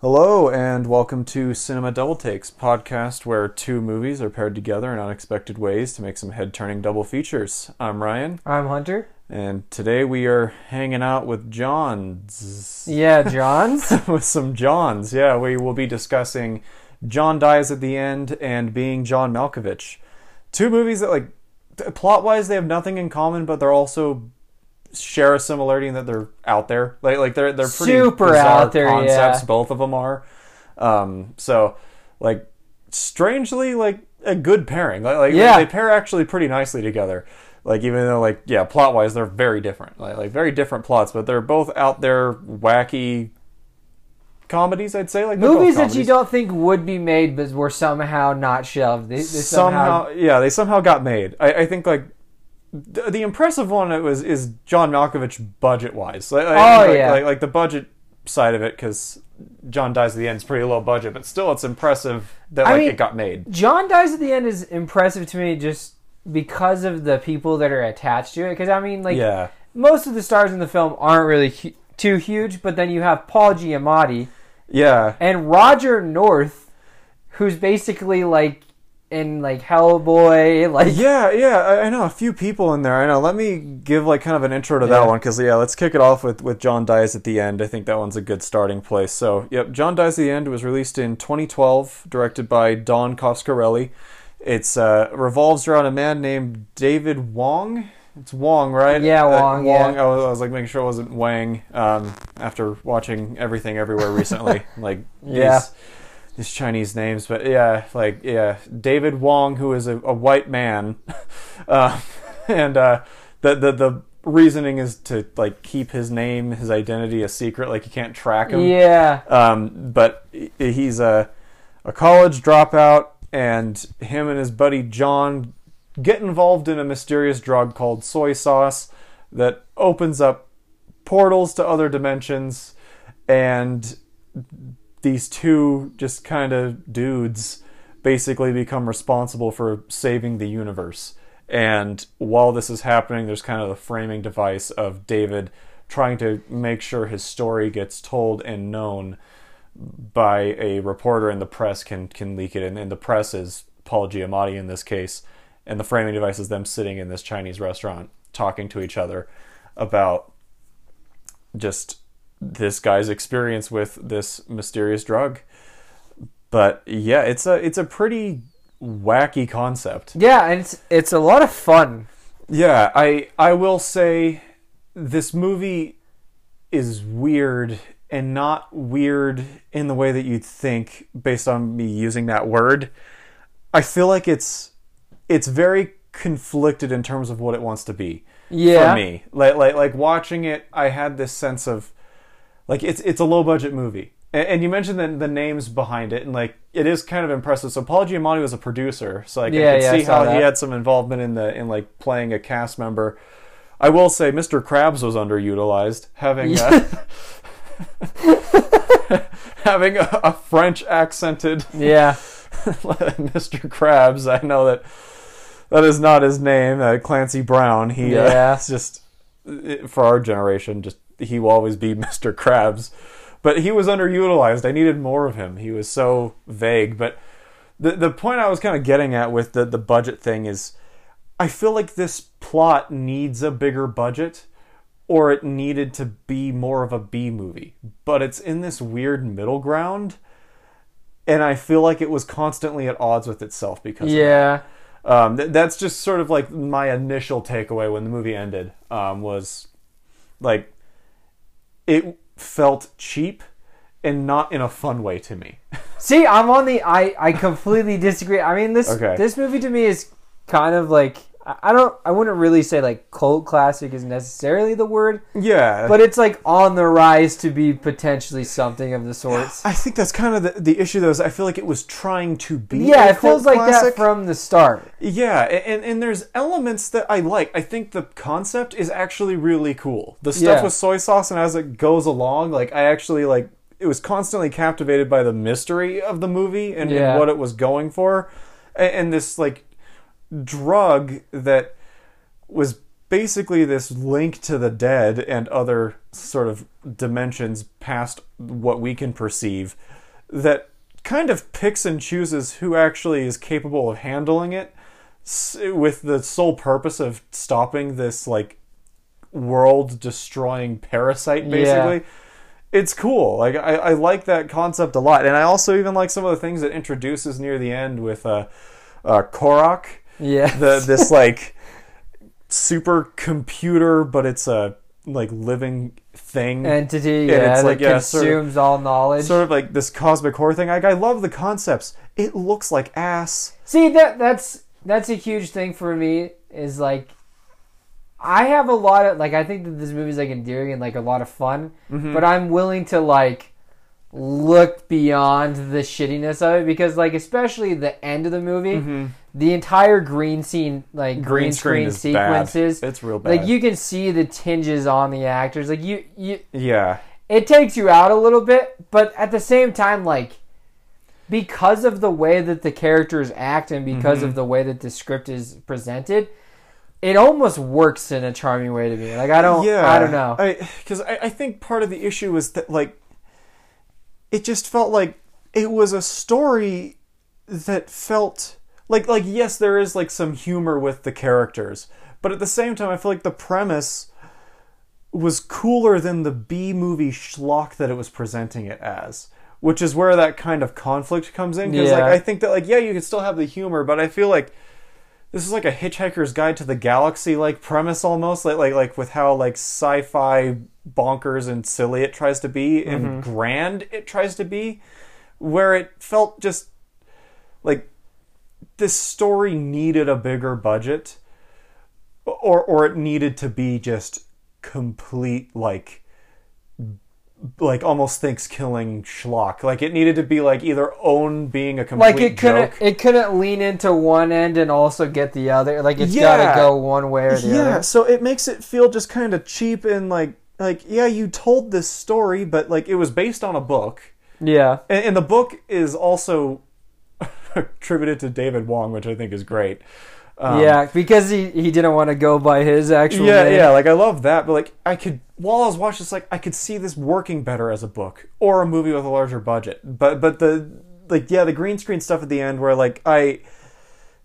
Hello and welcome to Cinema Double Takes, podcast where two movies are paired together in unexpected ways to make some head-turning double features. I'm Ryan, I'm Hunter. and today we are hanging out with Johns. Yeah, Johns. with some Johns. Yeah, we will be discussing John Dies at the End and Being John Malkovich. Two movies that like plot-wise they have nothing in common, but they're also share a similarity in that they're out there. Like like they're they're pretty Super out there, concepts. yeah. Both of them are. Um, so like strangely like a good pairing. Like, like Yeah. they pair actually pretty nicely together. Like even though like yeah, plot wise they're very different. Like like very different plots, but they're both out there wacky comedies. I'd say like Movies that you don't think would be made, but were somehow not shelved. They, they somehow, somehow, yeah they somehow got made i, I think like the, the impressive one it was is john malkovich budget wise like, like- Oh, like, yeah. like, like the budget side of it because john dies at the end is pretty low budget but still it's impressive that I like mean- it got made John dies at the end is impressive to me just because of the people that are attached to it. Because I mean, like yeah most of the stars in the film aren't really hu- too huge, but then you have Paul Giamatti yeah and Roger North, who's basically like in like Hellboy, like yeah yeah I, I know a few people in there i know let me give like kind of an intro to that one because yeah let's kick it off with with john dies at the end i think that one's a good starting place so yep john dies at the end was released in 2012 directed by don coscarelli it's uh revolves around a man named david wong it's wong right Yeah, Uh, Wong, wong yeah. I, was, I was like making sure it wasn't wang um after watching everything everywhere recently like Yeah. these, these Chinese names, but yeah, like yeah, David Wong, who is a, a white man, uh, and uh, the the the reasoning is to like keep his name, his identity a secret, like you can't track him. yeah, Um, but he's a a college dropout, and him and his buddy John get involved in a mysterious drug called soy sauce that opens up portals to other dimensions, and these two just kind of dudes basically become responsible for saving the universe. And while this is happening, there's kind of the framing device of David trying to make sure his story gets told and known by a reporter and the press can can leak it and, and the press is Paul Giamatti in this case and the framing device is them sitting in this Chinese restaurant talking to each other about just this guy's experience with this mysterious drug but yeah it's a it's a pretty wacky concept yeah, and it's it's a lot of fun. yeah, I I will say this movie is weird and not weird in the way that you'd think based on me using that word. I feel like it's it's very conflicted in terms of what it wants to be Yeah. for me. Like like like watching it, I had this sense of like it's it's a low budget movie. And, and you mentioned the, the names behind it, and like it is kind of impressive. So Paul Giamatti was a producer, so like Yeah, I could yeah, see saw how he had some involvement in the in like playing a cast member. I will say Mr. Krabs was underutilized, having uh, having a, a French accented Yeah, Mr. Krabs. I know that that is not his name, uh, Clancy Brown. He Yeah. uh, just uh, for our generation, just he will always be Mr. Krabs. But he was underutilized. I needed more of him. He was so vague. But the the point I was kind of getting at with the the budget thing is, I feel like this plot needs a bigger budget. Or it needed to be more of a B movie, but it's in this weird middle ground and I feel like it was constantly at odds with itself because of that. yeah, Um, th- that's just sort of like my initial takeaway when the movie ended um, was like it felt cheap and not in a fun way to me. See, I'm on the. I I completely disagree. I mean, this Okay. this movie to me is kind of like I don't. I wouldn't really say like cult classic is necessarily the word, yeah, but it's like on the rise to be potentially something of the sorts. I think that's kind of the, the issue though. Is I feel like it was trying to be. Yeah, it feels like classic. that from the start. Yeah, and, and there's elements that I like. I think the concept is actually really cool. The stuff Yeah. with soy sauce and as it goes along, like I actually like it was constantly captivated by the mystery of the movie and, and what it was going for. And, and this like drug that was basically this link to the dead and other sort of dimensions past what we can perceive that kind of picks and chooses who actually is capable of handling it with the sole purpose of stopping this like world destroying parasite basically. It's cool. Like I, I like that concept a lot. And i also even like some of the things it introduces near the end with uh, uh korrok Yeah. the this like super computer but it's a like living thing entity, And yeah, it's like, yeah, sort of- consumes all knowledge. sort of like this cosmic horror thing like i love the concepts it looks like ass See that that's that's a huge thing for me is like I have a lot of like I think that this movie's like endearing and like a lot of fun, Mm-hmm. but I'm willing to like look beyond the shittiness of it because like especially the end of the movie, the entire green scene like green, Mm-hmm. green screen, screen, is bad sequences it's real bad like you can see the tinges on the actors like you you yeah it takes you out a little bit, but at the same time, like because of the way that the characters act and because Mm-hmm. of the way that the script is presented, it almost works in a charming way to me. Like I don't, yeah, I don't know. because I, I think part of the issue is that like it just felt like it was a story that felt like like yes there is like some humor with the characters but at the same time i feel like the premise was cooler than the b movie schlock that it was presenting it as which is where that kind of conflict comes in because like i think that like yeah you can still have the humor but i feel like this is like a hitchhiker's guide to the galaxy like premise almost like like like with how like sci-fi bonkers and silly it tries to be and mm-hmm. grand it tries to be where it felt just like this story needed a bigger budget or or it needed to be just complete like like almost thinks killing schlock like it needed to be like either own being a complete Like it couldn't, joke. it couldn't lean into one end and also get the other. Like it's Yeah. got to go one way or the yeah other. Yeah, so it makes it feel just kind of cheap and like like yeah you told this story but like it was based on a book. Yeah, and, and the book is also attributed to david wong which i think is great. Um, yeah, because he he didn't want to go by his actual yeah name. yeah like i love that but like i could while i was watching this like i could see this working better as a book or a movie with a larger budget. But but the like yeah the green screen stuff at the end where like i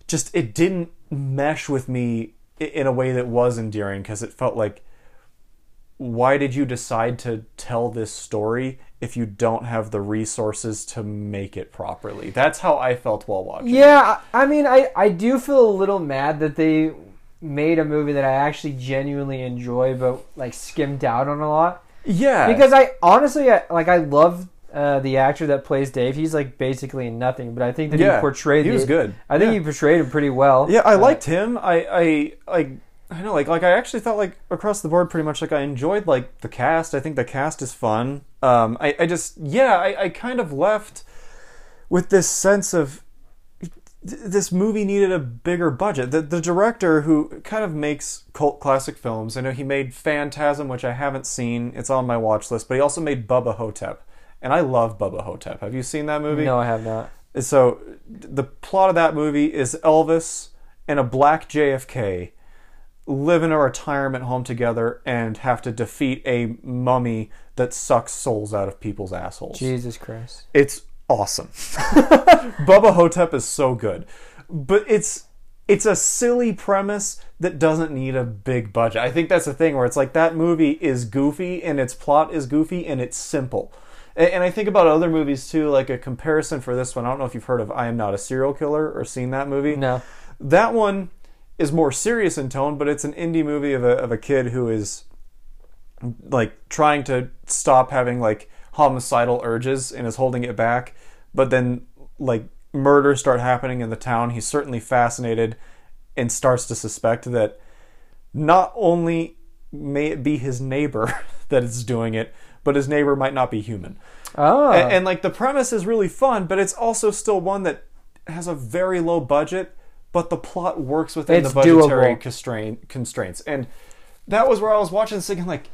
just it didn't mesh with me in a way that was endearing because it felt like why did you decide to tell this story if you don't have the resources to make it properly that's how i felt while watching Yeah, I mean, I, I do feel a little mad that they made a movie that I actually genuinely enjoy, but like skimmed out on a lot. yeah Because I honestly, I, like, I love uh, the actor that plays Dave. He's like basically nothing, but I think that yeah he portrayed. he was the- good I think Yeah. he portrayed him pretty well. Yeah, I Uh, liked him. I, I, like, I know, like, like I actually thought, like, across the board, pretty much, like, I enjoyed, like, the cast. I think the cast is fun. Um, I, I just, yeah, I, I kind of left with this sense of th- this movie needed a bigger budget. The, the director who kind of makes cult classic films, I know he made Phantasm, which I haven't seen. It's on my watch list, but he also made Bubba Hotep. And I love Bubba Hotep. Have you seen that movie? No, I have not. So the plot of that movie is Elvis and a black JFK live in a retirement home together and have to defeat a mummy that sucks souls out of people's assholes. Jesus Christ. It's awesome. Bubba Hotep is so good. But it's it's a silly premise that doesn't need a big budget. I think that's the thing where it's like that movie is goofy and its plot is goofy and it's simple. And I think about other movies too, like a comparison for this one. I don't know if you've heard of I Am Not a Serial Killer or seen that movie. No. That one is more serious in tone, but it's an indie movie of a of a kid who is like trying to stop having like homicidal urges and is holding it back, but then like murders start happening in the town. He's certainly fascinated and starts to suspect that not only may it be his neighbor that is doing it, but his neighbor might not be human. Ah. Oh. And, and like the premise is really fun, but it's also still one that has a very low budget, but the plot works within It's the budgetary constraint, constraints. And that was where I was watching this thinking like,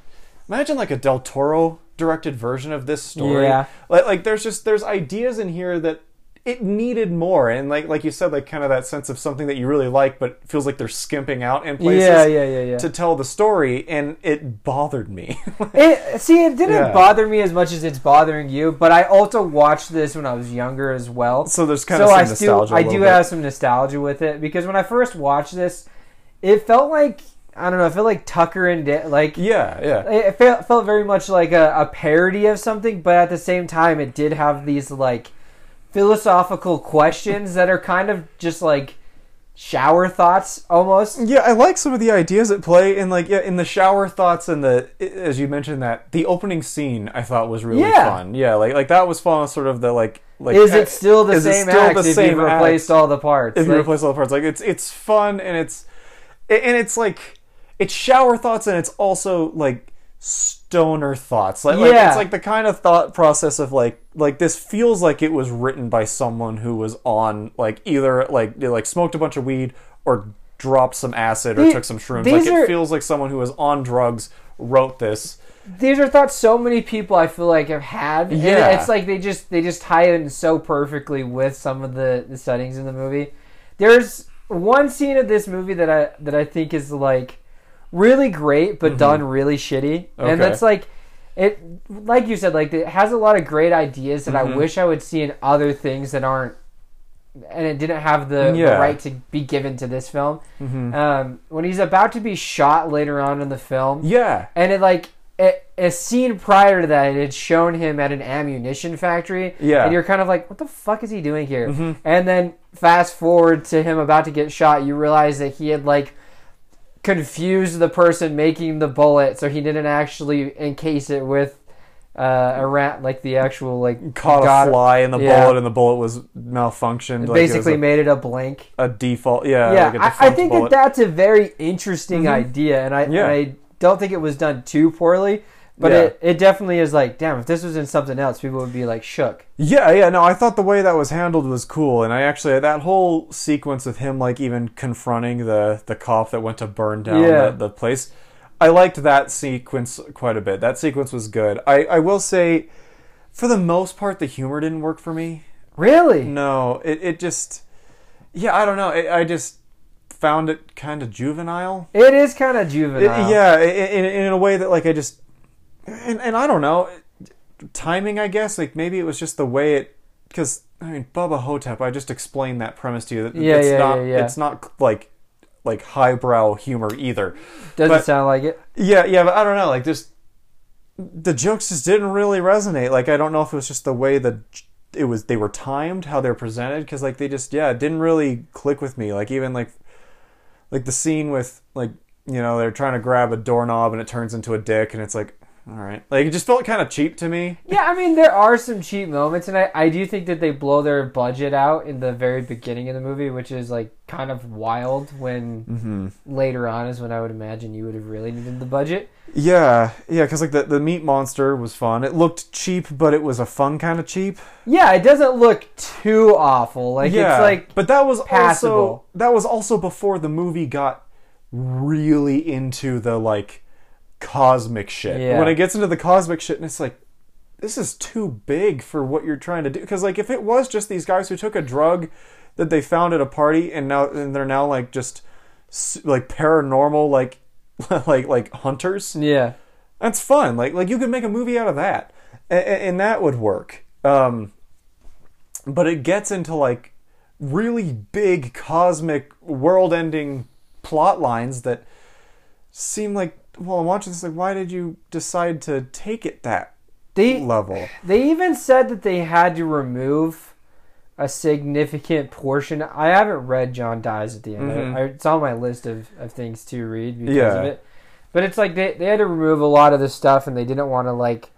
imagine like a Del Toro directed version of this story. Yeah. Like, like there's just there's ideas in here that it needed more, and like like you said, like kind of that sense of something that you really like, but feels like they're skimping out in places yeah, yeah, yeah, yeah. to tell the story, and it bothered me. It, see, it didn't Yeah. bother me as much as it's bothering you, but I also watched this when I was younger as well. so there's kind so of some I do, nostalgia. a I do bit. have some nostalgia with it because when I first watched this, it felt like I don't know, it felt like Tucker and Da- like Yeah, yeah. it felt, felt very much like a, a parody of something, but at the same time, it did have these like philosophical questions that are kind of just like shower thoughts almost. Yeah, I like some of the ideas at play, and like yeah, in the shower thoughts and the as you mentioned that the opening scene I thought was really Yeah. fun. Yeah, like like that was fun. Sort of the like like Is eh, it still the same still act the if same you replaced all the parts? if you replace all the parts? Like it's it's fun and it's and it's like it's shower thoughts and it's also like stoner thoughts. Like, like Yeah. it's like the kind of thought process of like like this feels like it was written by someone who was on like either like they, like smoked a bunch of weed or dropped some acid or The- took some shrooms. Like are- it feels like someone who was on drugs wrote this. these are thoughts so many people I feel like have had. And Yeah. it's like they just they just tie in so perfectly with some of the, the settings in the movie. There's one scene of this movie that I that I think is like really great but done really shitty. Mm-hmm. Okay. And that's like it like you said, like it has a lot of great ideas that Mm-hmm. I wish I would see in other things that aren't and it didn't have the, the Yeah. Mm-hmm. right to be given to this film. Um, when he's about to be shot later on in the film, Yeah. and it like a, a scene prior to that, it had shown him at an ammunition factory. Yeah. and you're kind of like, what the fuck is he doing here? And then fast forward to him about to get shot, you realize that he had like confused the person making the bullet, so he didn't actually encase it with uh, a rat, like the actual like Caught got- a fly in the yeah. bullet and the bullet was malfunctioned. like it was Basically, a, made it a blank. a default. Yeah. yeah, like a I, think bullet. that that's a very interesting idea, and I, Yeah. and I don't think it was done too poorly. But Yeah. it, it definitely is like, damn, if this was in something else, people would be like shook. Yeah, yeah, no, I thought the way that was handled was cool, and I actually that whole sequence of him like even confronting the the cop that went to burn down Yeah. the, the place, I liked that sequence quite a bit. That sequence was good. I I will say, for the most part, the humor didn't work for me. Really? No, it it just, yeah, I don't know. It, I just found it kind of juvenile. It is kind of It- juvenile. yeah, i- in, in a way that like I just, and, and I don't know, timing I guess like maybe it was just the way it, because I mean Bubba Hotep, I just explained that premise to you that Yeah, it's yeah, not yeah, yeah. it's not like like highbrow humor either. Doesn't but- sound like it. Yeah, yeah, but I don't know, like just the jokes just didn't really resonate. Like I don't know if it was just the way that it was they were timed, how they're presented, because like they just yeah, it didn't really click with me. Like even like like the scene with like you know they're trying to grab a doorknob and it turns into a dick, and it's like all right, like it just felt kind of cheap to me. Yeah, I mean, there are some cheap moments, and I, I do think that they blow their budget out in the very beginning of the movie, which is like kind of wild when Mm-hmm. later on is when I would imagine you would have really needed the budget. Yeah, yeah, because like the the meat monster was fun. It looked cheap, but it was a fun kind of cheap. Yeah, it doesn't look too awful. Like, yeah, it's like, but that was also that was also before the movie got really into the like cosmic shit. Yeah. When it gets into the cosmic shit, and it's like this is too big for what you're trying to do. Because like if it was just these guys who took a drug that they found at a party and now and they're now like just like paranormal like like like hunters yeah. that's fun. Like like you could make a movie out of that, and, and that would work. Um, but it gets into like really big cosmic world-ending plot lines that seem like. Well, I'm watching this. Like, why did you decide to take it that They, level? They even said that they had to remove a significant portion. I haven't read John Dies at the end. Mhm. I, it's on my list of, of things to read because Yeah. of it. But it's like they, they had to remove a lot of the stuff and they didn't want to like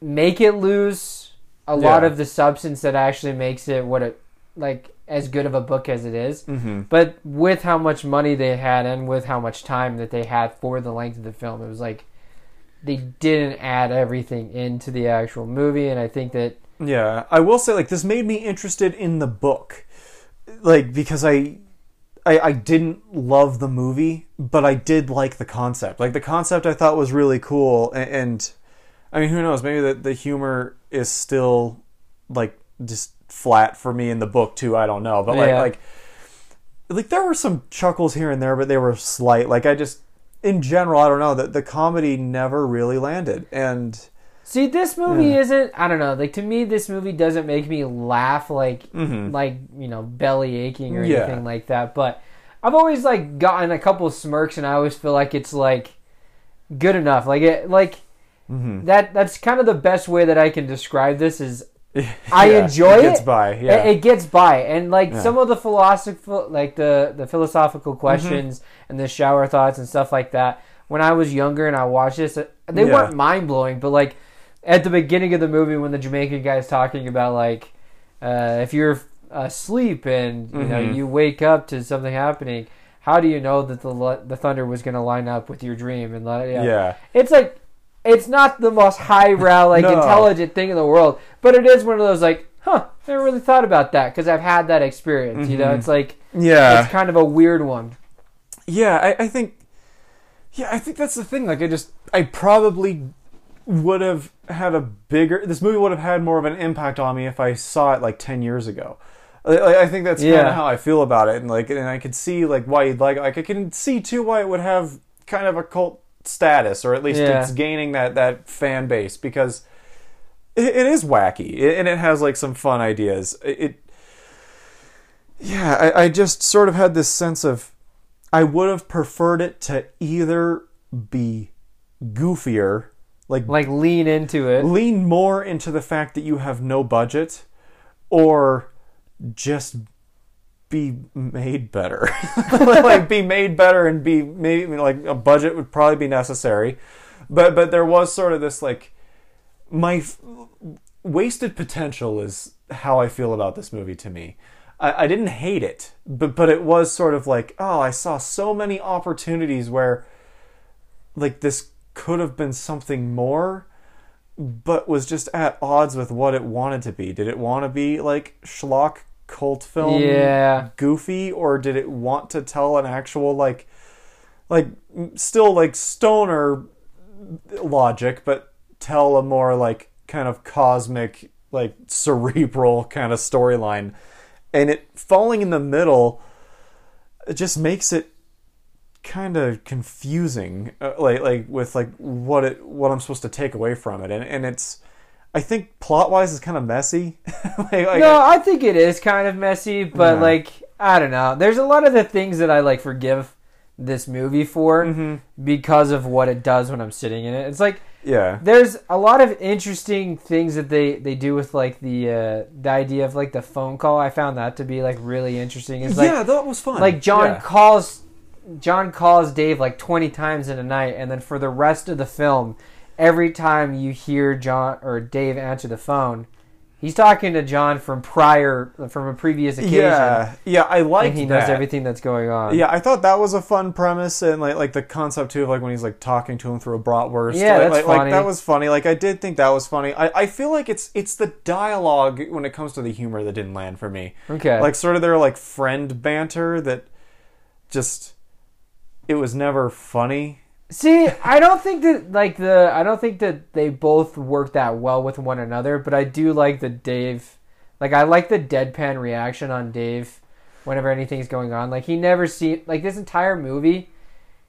make it lose a lot of the substance that actually makes it what it like as good of a book as it is. Mm-hmm. But with how much money they had and with how much time that they had for the length of the film, it was like they didn't add everything into the actual movie. And I think that Yeah, I will say like this made me interested in the book, like because I, I, I didn't love the movie, but I did like the concept. Like the concept, I thought was really cool, and, and I mean, who knows? Maybe the the humor is still like just flat for me in the book too. I don't know, but like Yeah. like like there were some chuckles here and there, but they were slight. Like I just in general, I don't know that the comedy never really landed, and See, this movie Yeah. isn't. I don't know. Like to me, this movie doesn't make me laugh like like you know belly aching or Mm-hmm. Yeah. anything like that. But I've always like gotten a couple smirks, and I always feel like it's like good enough. Like it like Mm-hmm. that. That's kind of the best way that I can describe this. Is I Yeah, enjoy it. It gets it. by, yeah. It, it gets by, and like Yeah. some of the philosophical, like the the philosophical questions Mm-hmm. and the shower thoughts and stuff like that. When I was younger and I watched this, they Yeah. weren't mind blowing, but like at the beginning of the movie when the Jamaican guy's talking about like uh, if you're asleep and you know Mhm. you wake up to something happening, how do you know that the the thunder was going to line up with your dream? And like, yeah. yeah. it's like it's not the most highbrow like No. intelligent thing in the world, but it is one of those like, huh, never really thought about that because I've had that experience. You know, Mhm. it's like Yeah. it's kind of a weird one. Yeah, I, I think. Yeah, I think that's the thing. Like, I just, I probably would have had a bigger. This movie would have had more of an impact on me if I saw it like ten years ago. I, think that's kind Yeah. of how I feel about it, and like, and I could see like why you'd like. Like, I can see too why it would have kind of a cult status, or at least Yeah. it's gaining that that fan base because it, it is wacky and it has like some fun ideas. It, yeah, I, I just sort of had this sense of I would have preferred it to either be goofier, like, Like lean into it. lean more into the fact that you have no budget, or just be made better. like be made better and be made like a budget would probably be necessary, but but there was sort of this like my f- wasted potential is how I feel about this movie to me. I, I didn't hate it, but but it was sort of like, oh, I saw so many opportunities where like this could have been something more, but was just at odds with what it wanted to be. Did it want to be like schlock cult film Yeah. goofy or did it want to tell an actual like like still like stoner logic but tell a more like kind of cosmic like cerebral kind of storyline and it falling in the middle it just makes it kind of confusing uh, like like with like what it what I'm supposed to take away from it and and it's I think plot wise is kind of messy like, like no, I think it is kind of messy, but Yeah. like I don't know. There's a lot of the things that I like forgive this movie for Mhm. because of what it does when I'm sitting in it. It's like yeah there's a lot of interesting things that they they do with like the uh the idea of like the phone call. I found that to be like really interesting. It's like yeah that was fun like John Yeah. calls John calls Dave like 20 times in a night and then for the rest of the film every time you hear John or Dave answer the phone he's talking to John from prior from a previous occasion Yeah, yeah, I like and he that. knows everything that's going on. Yeah, I thought that was a fun premise, and like like the concept too of like when he's like talking to him through a bratwurst. Yeah, like, that's like, like, funny. that was funny. Like I did think that was funny. I, I feel like it's it's the dialogue when it comes to the humor that didn't land for me. Okay. Like sort of their like friend banter that just it was never funny. See, I don't think that like the I don't think that they both work that well with one another, but I do like the Dave like I like the deadpan reaction on Dave whenever anything's going on. Like he never see like this entire movie,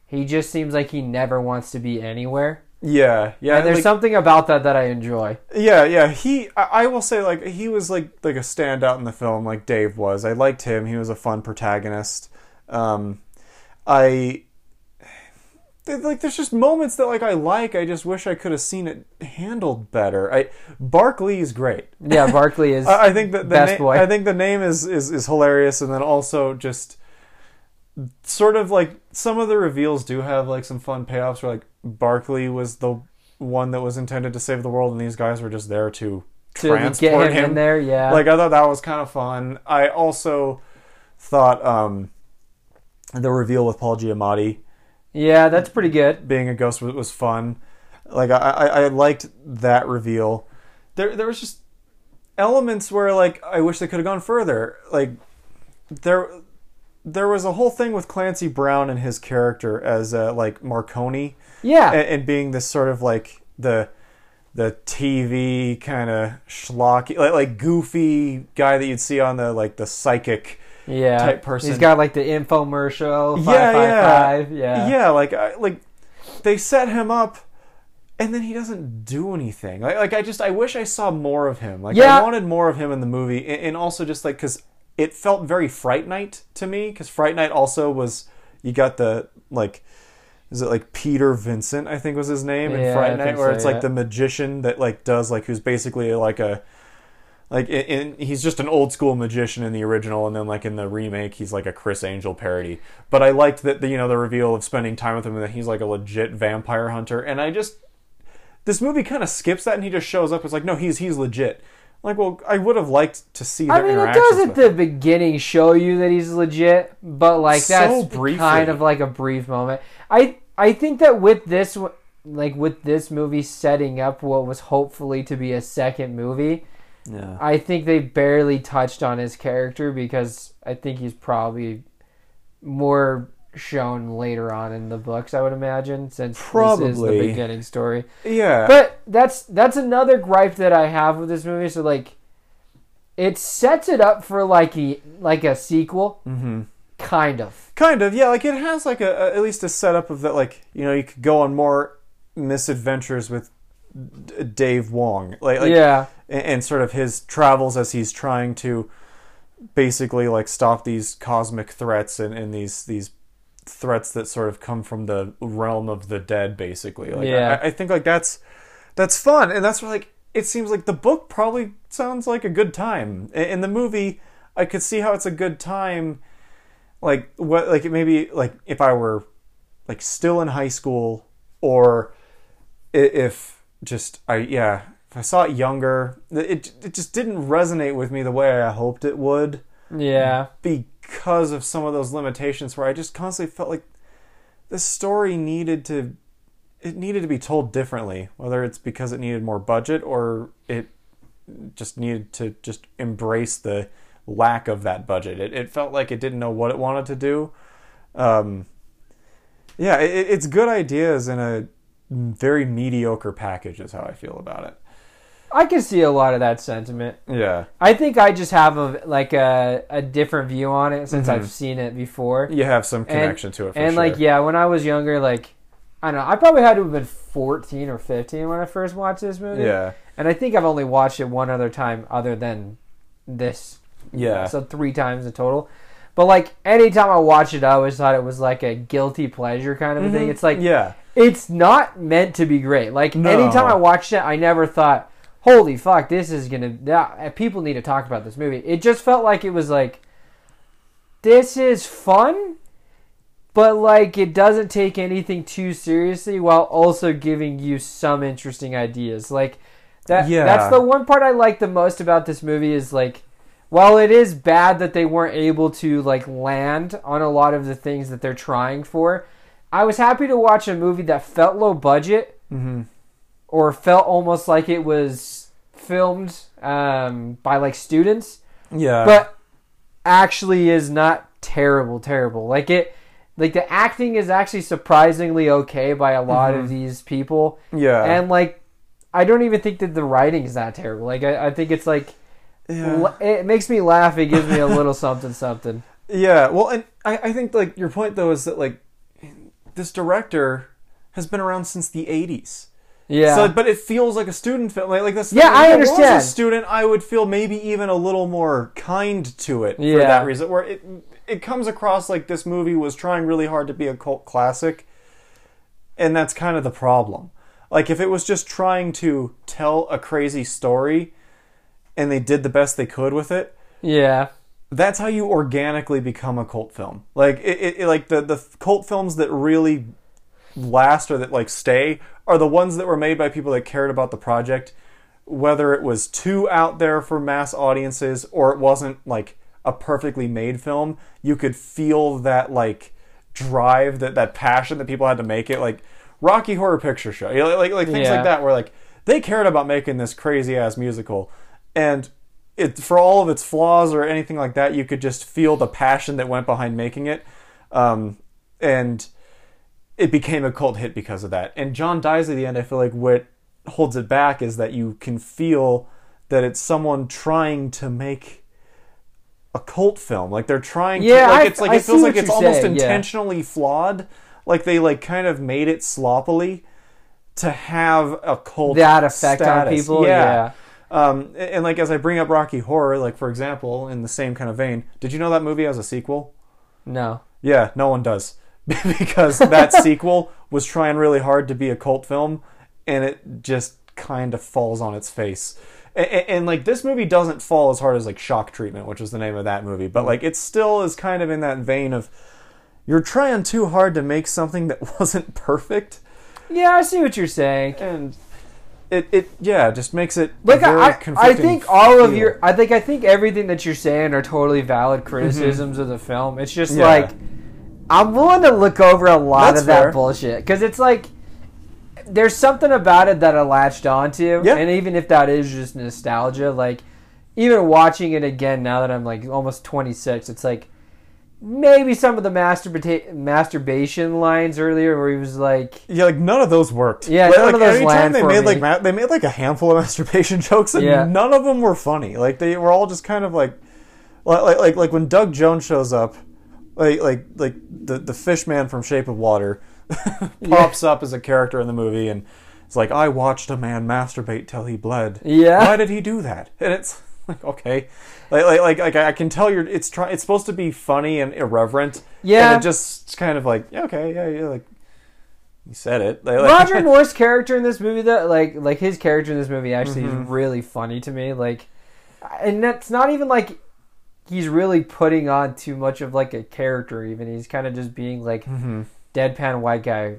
he just seems like he never wants to be anywhere. Yeah, yeah. and there's like- something about that that I enjoy. Yeah, yeah. He, I, I will say, like he was like like a standout in the film, like Dave was. I liked him. He was a fun protagonist. Um, I like. There's just moments that like I like. I just wish I could have seen it handled better. I Bark Lee is great. Yeah, Bark Lee is I, I think that the best na- boy. I think the name is, is is hilarious, and then also just sort of like some of the reveals do have like some fun payoffs. Where like Bark Lee was the one that was intended to save the world, and these guys were just there to to transport get him, in there. Yeah, Like I thought that was kind of fun. I also thought um, the reveal with Paul Giamatti yeah, that's pretty good. being a ghost was, was fun. Like I, I, I liked that reveal. There there was just elements where like I wish they could have gone further. Like there there was a whole thing with Clancy Brown and his character as uh, like Marconi Yeah, and, and being this sort of like the the TV kind of schlocky, like, like goofy guy that you'd see on the like the psychic. Yeah. type person. He's got like the infomercial. Yeah, Five, yeah. five, five. yeah, yeah, like I, like they set him up, and then he doesn't do anything. Like, like I just I wish I saw more of him. Like Yeah. I wanted more of him in the movie, and, and also just like because it felt very Fright Night to me. Because Fright Night also was you got the like. Is it like Peter Vincent? I think was his name in Yeah, Fright Night, where so, it's yeah. like the magician that like does like who's basically like a like in, in, he's just an old school magician in the original and then like in the remake he's like a criss angel parody but i liked that the you know the reveal of spending time with him and that he's like a legit vampire hunter and i just this movie kind of skips that and he just shows up it's like no he's he's legit like well i would have liked to see I mean, it does at the beginning show you that he's legit, but like So that's briefly. kind of like a brief moment. I I think that with this, like with this movie setting up what was hopefully to be a second movie, yeah I think they barely touched on his character because I think he's probably more shown later on in the books. I would imagine since this is the beginning story. yeah But that's that's another gripe that I have with this movie. So like, it sets it up for like a like a sequel, hmm kind of. kind of yeah like it has like a, a at least a setup of that like you know you could go on more misadventures with dave wong like, like yeah, and, and sort of his travels as he's trying to basically like stop these cosmic threats and, and these these threats that sort of come from the realm of the dead basically. Like Yeah. I, I think like that's that's fun. And that's where like it seems like the book probably sounds like a good time. In, in the movie i could see how it's a good time like what like maybe like if i were like still in high school or if just I yeah if I saw it younger it it just didn't resonate with me the way I hoped it would. Yeah, because of some of those limitations where I just constantly felt like the story needed to it needed to be told differently whether it's because it needed more budget or it just needed to just embrace the lack of that budget. It, it felt like it didn't know what it wanted to do. Um, yeah it, it's good ideas in a very mediocre package is how I feel about it I can see a lot of that sentiment. yeah I think I just have a like a a different view on it since Mhm. I've seen it before. you have some connection to it for and sure. like yeah, when I was younger, like I don't know, I probably had to have been fourteen or fifteen when I first watched this movie. yeah And I think I've only watched it one other time other than this. yeah So three times in total. But like anytime I watch it, I always thought it was like a guilty pleasure kind of a thing. Mhm. It's like yeah it's not meant to be great. Like No. anytime I watched it, I never thought, "Holy fuck, this is gonna." That, people need to talk about this movie. It just felt like it was like, this is fun, but like it doesn't take anything too seriously while also giving you some interesting ideas. Like that. Yeah. That's the one part I like the most about this movie is like. While it is bad that they weren't able to like land on a lot of the things that they're trying for, I was happy to watch a movie that felt low budget hmm or felt almost like it was filmed um, by like students, yeah. but actually is not terrible, terrible. Like it, like the acting is actually surprisingly okay by a lot of these people, yeah. And like I don't even think that the writing is that terrible. Like I, I think it's like yeah. it makes me laugh. It gives me a little something, something. Yeah, well, and I, I think like your point though is that like this director has been around since the '80s. Yeah. So, but it feels like a student film. Like, like this. Yeah, I if understand. I was a student, I would feel maybe even a little more kind to it for that reason. Where it it comes across like this movie was trying really hard to be a cult classic, and that's kind of the problem. Like if it was just trying to tell a crazy story, and they did the best they could with it, yeah. that's how you organically become a cult film. Like it, it, it- like the the cult films that really last or that like stay are the ones that were made by people that cared about the project, whether it was too out there for mass audiences or it wasn't like a perfectly made film. You could feel that like drive, that that passion that people had to make it. Like Rocky Horror Picture Show, you know, like like things Yeah. like that, where like they cared about making this crazy ass musical, and it for all of its flaws or anything like that, you could just feel the passion that went behind making it, um, and it became a cult hit because of that. And John dies at the end. I feel like what holds it back is that you can feel that it's someone trying to make a cult film. Like they're trying Yeah, to like I- it's like I it feels like it's almost saying, yeah. intentionally flawed. Like they like kind of made it sloppily to have a cult that effect on status. people. Yeah. Um, and, and, like as I bring up Rocky Horror, like for example, in the same kind of vein, did you know that movie has a sequel? No. Yeah, no one does. because that sequel was trying really hard to be a cult film and it just kind of falls on its face. And, and, like this movie doesn't fall as hard as like Shock Treatment, which was the name of that movie, but like it still is kind of in that vein of you're trying too hard to make something that wasn't perfect Yeah, I see what you're saying. and it, it yeah, just makes it Like I, I, think all of your, I think I think everything that you're saying are totally valid criticisms of the film. It's just Mm-hmm. Yeah. like I'm willing to look over a lot That's of that fair. bullshit because it's like there's something about it that I latched onto, Yeah. and even if that is just nostalgia, like even watching it again now that I'm like almost 26, it's like maybe some of the masturbation lines earlier where he was like. Yeah, like none of those worked. Yeah, like, none of like, those anytime they made me. like ma- they made like a handful of masturbation jokes, and Yeah. none of them were funny. Like they were all just kind of like, like like like, like when Doug Jones shows up, like like like the the fish man from Shape of Water pops up as a character in the movie, and it's like I watched a man masturbate till he bled. Yeah. Why did he do that? And it's like okay, like like like, like I can tell you're it's try it's supposed to be funny and irreverent. Yeah. And it just kind of like yeah, okay yeah yeah like. You said it. Like, like- Roger Moore's character in this movie, though, like like his character in this movie, actually Mm-hmm. is really funny to me. Like, and that's not even like he's really putting on too much of like a character. Even he's kind of just being like Mm-hmm. deadpan white guy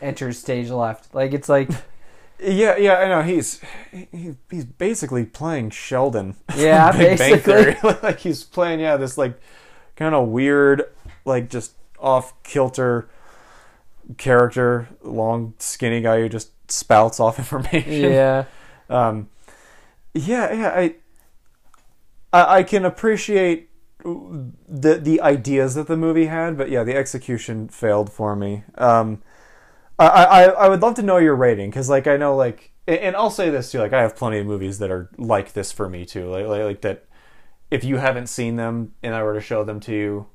enters stage left. Like it's like Yeah, yeah, I know. He's he, he's basically playing Sheldon. Yeah, basically. Like he's playing yeah this like kind of weird, like just off kilter character, long skinny guy who just spouts off information. yeah, Um, yeah, yeah. I, I I can appreciate the the ideas that the movie had, but yeah, the execution failed for me. Um, I I, I would love to know your rating because like I know like and- and I'll say this too like I have plenty of movies that are like this for me too like like, like that if you haven't seen them and I were to show them to you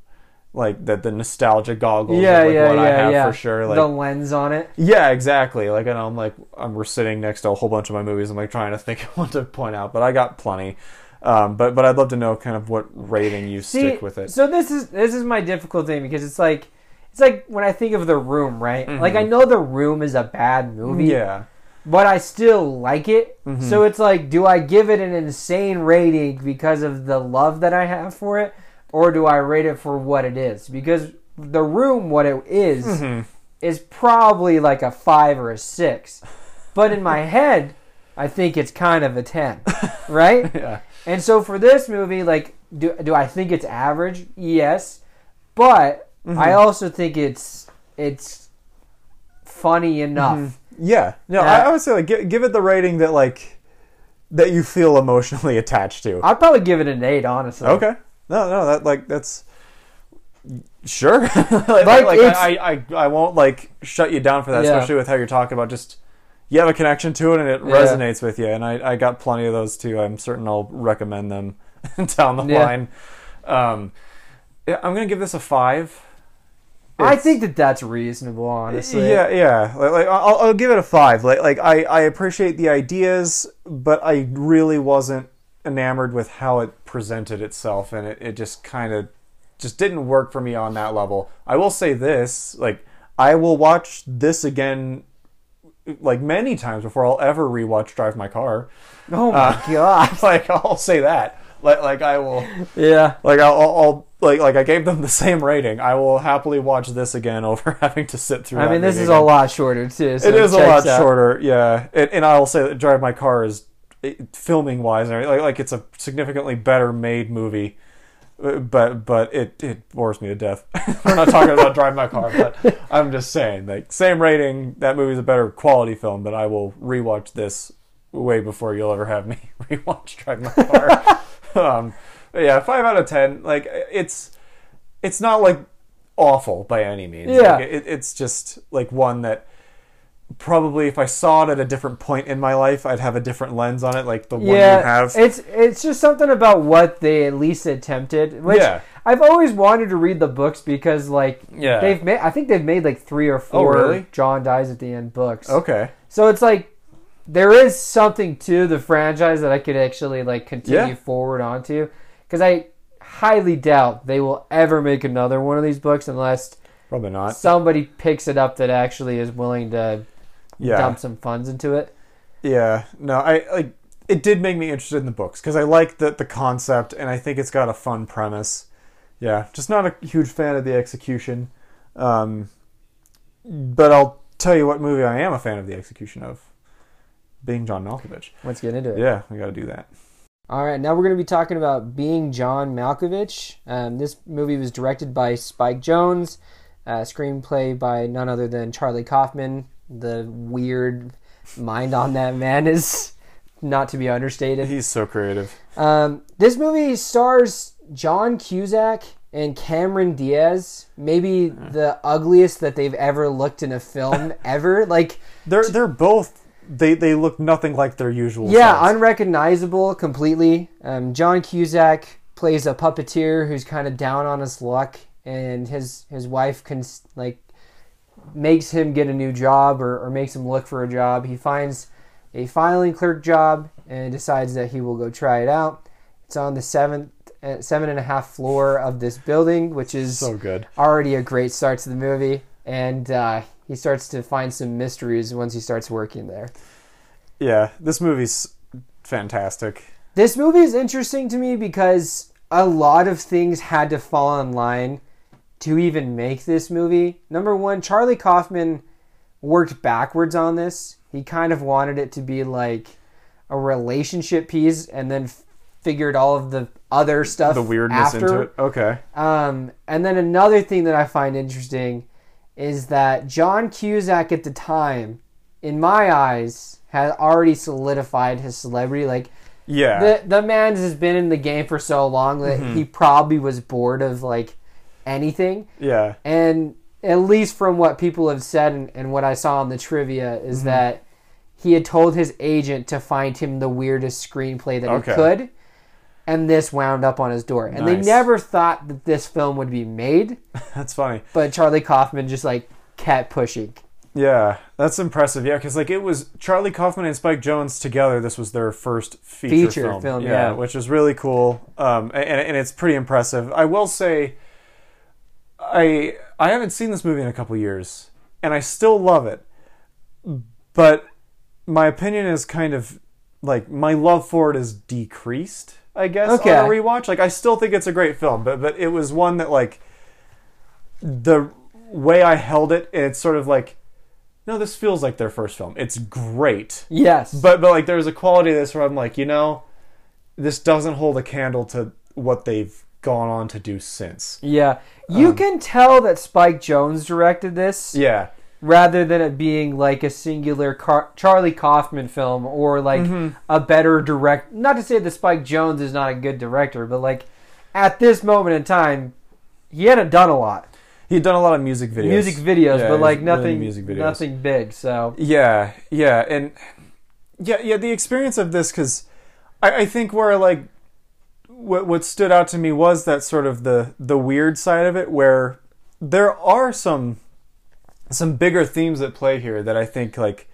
like that the nostalgia goggles yeah, of, like, yeah, what I yeah, have yeah. for sure like the lens on it. yeah, exactly. Like, I know I'm like, I'm, we're sitting next to a whole bunch of my movies. I'm like trying to think of one to point out, but I got plenty. Um, but but I'd love to know kind of what rating you See, stick with it. So this is this is my difficult thing because it's like it's like when I think of the room, right? Mm-hmm. Like I know the room is a bad movie. yeah, but I still like it. Mm-hmm. So it's like, do I give it an insane rating because of the love that I have for it, or do I rate it for what it is? Because the room, what it is, Mm-hmm. is probably like a five or a six, but in my head, I think it's kind of a ten, right? yeah, And so for this movie, like, do do I think it's average? Yes, but Mm-hmm. I also think it's it's funny enough. yeah. No, I, I would say like give, give it the rating that like that you feel emotionally attached to. I'd probably give it an eight, honestly. Okay. No, no, that like that's sure. like like, like, I, I I won't like shut you down for that, Yeah. especially with how you're talking about just you have a connection to it and it Yeah. resonates with you. And I, I got plenty of those too. I'm certain I'll recommend them down the Yeah. line. Um, I'm gonna give this a five. I think that that's reasonable, honestly. yeah, yeah. Like, like I'll, I'll give it a five. Like, like I, I appreciate the ideas, but I really wasn't enamored with how it presented itself, and it, it just kind of just didn't work for me on that level. I will say this: like, I will watch this again, like many times before I'll ever rewatch Drive My Car. Oh my Uh, god. like, I'll say that. Like, like I will. Yeah. Like I'll, I'll, like like I gave them the same rating. I will happily watch this again over having to sit through. I mean, this is again. a lot shorter too. So It is a lot out. shorter, yeah. And, and I will say that Drive My Car is filming wise, like like it's a significantly better made movie. Uh, But but it, it bores me to death. We're not talking about Drive My Car, but I'm just saying, like same rating. That movie's a better quality film, but I will rewatch this way before you'll ever have me rewatch Drive My Car. um, yeah, five out of ten. Like it's it's not like awful by any means. Yeah. Like, it, it's just like one that probably if I saw it at a different point in my life, I'd have a different lens on it, like the one you have. it's it's just something about what they at least attempted. Which Yeah. I've always wanted to read the books because like Yeah. they've made. I think they've made like three or four. really? John dies at the end books. okay. So it's like there is something to the franchise that I could actually like continue Yeah. forward onto because I highly doubt they will ever make another one of these books unless Probably not. somebody picks it up that actually is willing to Yeah. dump some funds into it. Yeah, no, I like it did make me interested in the books because I like the the concept and I think it's got a fun premise. Yeah, just not a huge fan of the execution, um, but I'll tell you what movie I am a fan of the execution of, being John Malkovich. Let's get into it. Yeah, we got to do that. All right, now we're going to be talking about Being John Malkovich. Um, this movie was directed by Spike Jonze, uh, screenplay by none other than Charlie Kaufman. The weird mind on that man is not to be understated. He's so creative. Um, this movie stars John Cusack and Cameron Diaz, maybe the ugliest that they've ever looked in a film ever. Like, They're they're both they they look nothing like their usual. yeah, selves. unrecognizable completely. Um, John Cusack plays a puppeteer who's kind of down on his luck, and his his wife can like makes him get a new job or, or makes him look for a job. He finds a filing clerk job and decides that he will go try it out. It's on the seventh uh, seven and a half floor of this building, which is so good. already a great start to the movie, and uh, he starts to find some mysteries once he starts working there. Yeah, this movie's fantastic. This movie is interesting to me because a lot of things had to fall in line to even make this movie. Number one, Charlie Kaufman worked backwards on this. He kind of wanted it to be like a relationship piece and then f- figured all of the other stuff The weirdness after. into it. Okay. Um, and then another thing that I find interesting is that John Cusack at the time, in my eyes, had already solidified his celebrity. Like Yeah. the the man has been in the game for so long that Mm-hmm. he probably was bored of like anything. yeah. And at least from what people have said and, and what I saw in the trivia is Mm-hmm. that he had told his agent to find him the weirdest screenplay that Okay. he could. And this wound up on his door. And they never thought that this film would be made, That's funny. but Charlie Kaufman just like kept pushing. Yeah, that's impressive. Yeah, because like it was Charlie Kaufman and Spike Jonze together. This was their first feature, Feature film. film, yeah. which is really cool. Um, and, and it's pretty impressive. I will say, I I haven't seen this movie in a couple years, and I still love it. But my opinion is kind of like my love for it is decreased. I guess Okay. on a rewatch. Like I still think it's a great film, but but it was one that like the way I held it, it's sort of like, no, this feels like their first film. It's great, Yes. but but like there's a quality to this where I'm like, you know, this doesn't hold a candle to what they've gone on to do since. yeah. You Um, can tell that Spike Jonze directed this. Yeah, rather than it being like a singular Car- Charlie Kaufman film or like Mm-hmm. a better direct. Not to say that Spike Jonze is not a good director, but like at this moment in time, he hadn't done a lot he'd done a lot of music videos. music videos, Yeah, but like nothing, nothing big. So Yeah, yeah, and yeah, yeah. The experience of this, because I, I think where like what what stood out to me was that sort of the the weird side of it, where there are some some bigger themes at play here that I think like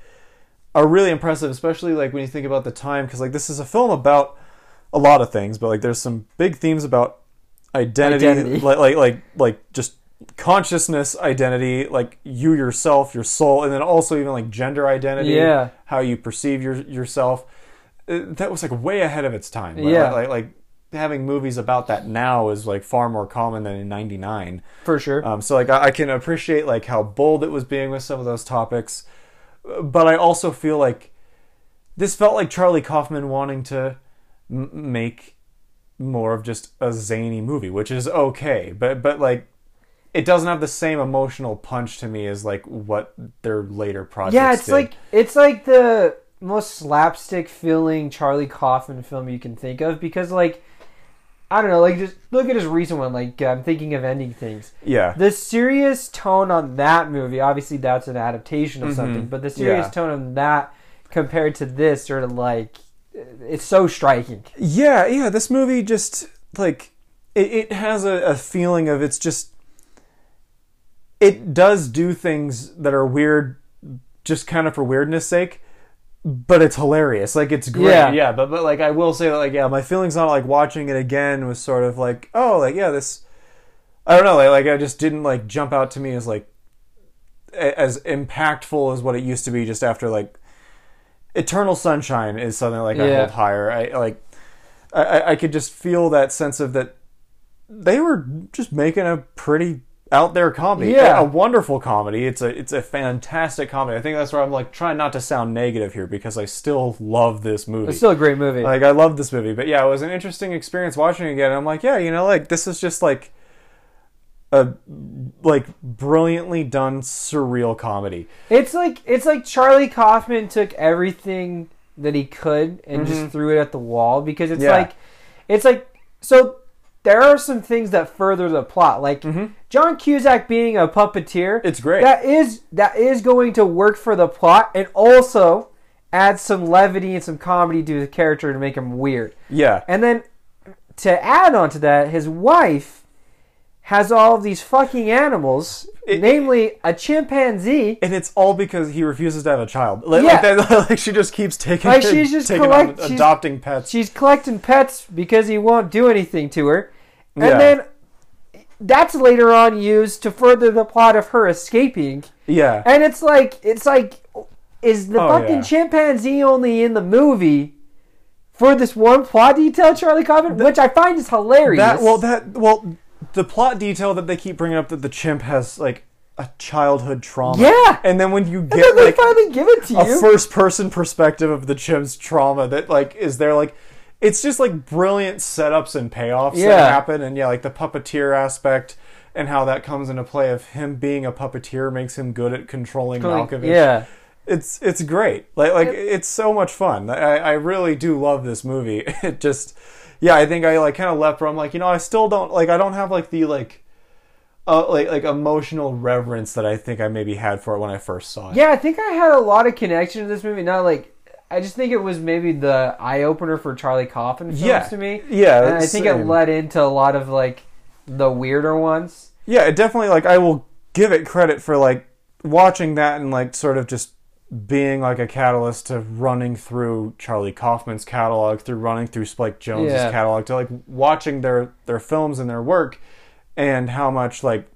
are really impressive, especially like when you think about the time, because like this is a film about a lot of things, but like there's some big themes about identity, Identity. like like like like just consciousness identity like you yourself your soul and then also even like gender identity Yeah. how you perceive your yourself Uh, that was like way ahead of its time Like- Yeah. like, like having movies about that now is like far more common than in 99 for sure, um, so like I, I can appreciate like how bold it was being with some of those topics but i also feel like this felt like charlie kaufman wanting to m- make more of just a zany movie which is okay but but like it doesn't have the same emotional punch to me as like what their later projects yeah, it's did. like it's like the most slapstick feeling Charlie Kaufman film you can think of because like I don't know, like just look at his recent one. Like I'm thinking of ending things. Yeah. The serious tone on that movie, obviously that's an adaptation of mm-hmm. something, but the serious Yeah. tone on that compared to this sort of like it's so striking. Yeah, yeah. This movie just like it, it has a, a feeling of it's just it does do things that are weird just kind of for weirdness sake but it's hilarious. Like it's great. Yeah. yeah, but but like i will say that like yeah my feelings on like watching it again was sort of like oh like yeah this i don't know like, like i just didn't like jump out to me as like as impactful as what it used to be just after like eternal sunshine is something like i hold higher. I like I, I could just feel that sense of that they were just making a pretty out there comedy. Yeah. a wonderful comedy. It's a it's a fantastic comedy. I think that's where I'm like trying not to sound negative here because I still love this movie. It's still a great movie. like I love this movie, but yeah, it was an interesting experience watching it again. I'm like, yeah, you know, like this is just like a like brilliantly done surreal comedy. It's like it's like Charlie Kaufman took everything that he could and just threw it at the wall because it's Mm-hmm. Yeah. like it's like so there are some things that further the plot like John Cusack being a puppeteer Mm-hmm. It's great. that is that is going to work for the plot and also add some levity and some comedy to the character to make him weird Yeah, and then to add on to that his wife has all of these fucking animals It- namely a chimpanzee and it's all because he refuses to have a child. Like, Yeah. like, that, like she just keeps taking, Like, she's just taking collect- on she's- adopting pets. she's collecting pets because he won't do anything to her. And Yeah. then that's later on used to further the plot of her escaping. yeah, And it's like it's like is the Oh, fucking yeah. chimpanzee only in the movie for this one plot detail, Charlie Kaufman, which I find is hilarious. That well, that well, the plot detail that they keep bringing up that the chimp has like a childhood trauma. Yeah. and then when you and get they like finally give it to you, a you. first person perspective of the chimp's trauma, that like is there like. It's just like brilliant setups and payoffs Yeah. that happen, and yeah, like the puppeteer aspect and how that comes into play of him being a puppeteer makes him good at controlling Malkovich. yeah. it's it's great. Like like it's so much fun. I, I really do love this movie. It just yeah, I think I like kind of left where I'm like, you know, I still don't like I don't have like the like uh, like like emotional reverence that I think I maybe had for it when I first saw it. Yeah, I think I had a lot of connection to this movie. Not like I just think it was maybe the eye opener for Charlie Kaufman films Yeah. to me. Yeah, and I think it led into a lot of like the weirder ones. Yeah, it definitely like I will give it credit for like watching that and like sort of just being like a catalyst to running through Charlie Kaufman's catalog, through running through Spike Jonze's Yeah. catalog, to like watching their their films and their work, and how much like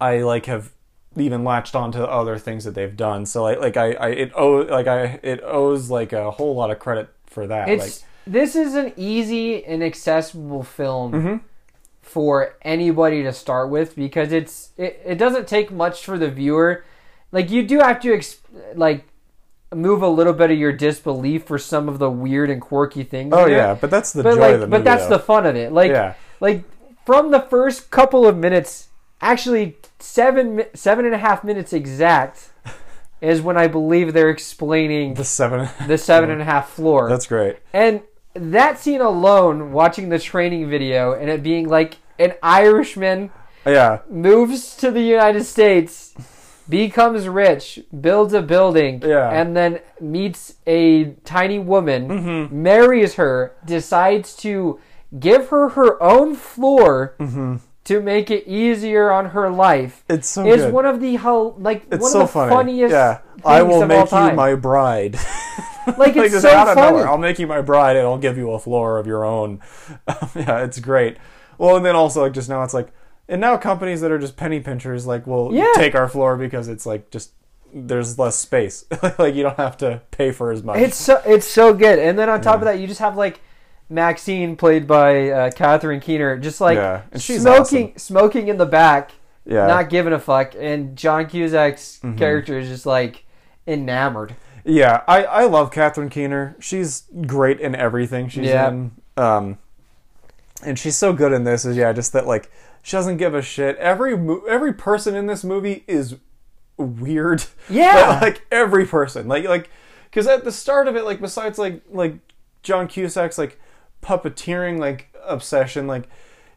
I like have even latched onto other things that they've done. So like like I, I it owe like I it owes like a whole lot of credit for that. It's like this is an easy and accessible film Mm-hmm. for anybody to start with because it's it, it doesn't take much for the viewer. Like you do have to ex- like move a little bit of your disbelief for some of the weird and quirky things. oh yeah, but that's the but joy like of the but that's though. the fun of it. Like Yeah. like from the first couple of minutes, actually seven seven and a half minutes exact. Is when I believe they're explaining the seven. the seven and a half floor. that's great. And that scene alone, watching the training video and it being like an Irishman Yeah. moves to the United States, becomes rich, builds a building, Yeah. and then meets a tiny woman, Mm-hmm. marries her, decides to give her her own floor to make it easier on her life. It's so is good. one of the like It's one so of the funny. funniest yeah, I will make you my bride. like it's just so out of funny. nowhere, I'll make you my bride, and I'll give you a floor of your own. yeah, it's great. Well, and then also like just now, it's like, and now companies that are just penny pinchers like will Yeah. take our floor because it's like just there's less space. like you don't have to pay for as much. It's so it's so good, and then on top of that, you just have like Maxine, played by uh, Catherine Keener, just like Yeah, and she's smoking, smoking in the back, yeah, Mm-hmm. not giving a fuck, and John Cusack's character is just like enamored. Yeah, I, I love Catherine Keener. She's great in everything she's Yeah. in. Um, and she's so good in this. Is yeah, just that like she doesn't give a shit. Every mo- every person in this movie is weird. Yeah. like every person. Like like because at the start of it, like besides like like John Cusack's like puppeteering, like obsession, like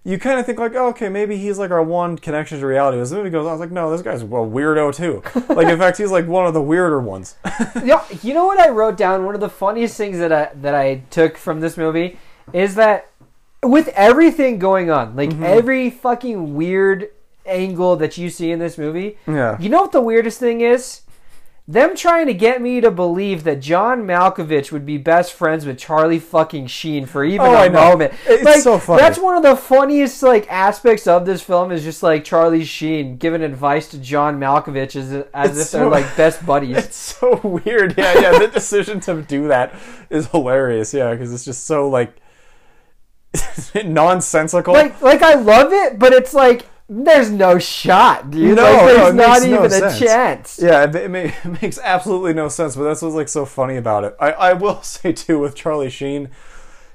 you kind of think like, oh, okay, maybe he's like our one connection to reality. As the movie goes on, I was like, no, this guy's a weirdo too. like, in fact, he's like one of the weirder ones. Yeah, you know what I wrote down? One of the funniest things that I that I took from this movie is that with everything going on, like mm-hmm. every fucking weird angle that you see in this movie, Yeah. you know what the weirdest thing is? Them trying to get me to believe that John Malkovich would be best friends with Charlie fucking Sheen for even Oh, a I know. moment. It's like, so funny. That's one of the funniest like aspects of this film is just like Charlie Sheen giving advice to John Malkovich as, as It's if so- they're like best buddies. It's so weird. Yeah, yeah. The decision to do that is hilarious. Yeah, because it's just so like nonsensical. like like I love it, but it's like there's no shot, dude. No, like, there's it not makes no even a sense. chance. Yeah, it, it, it makes absolutely no sense, but that's what's like so funny about it. I, I will say too with Charlie Sheen,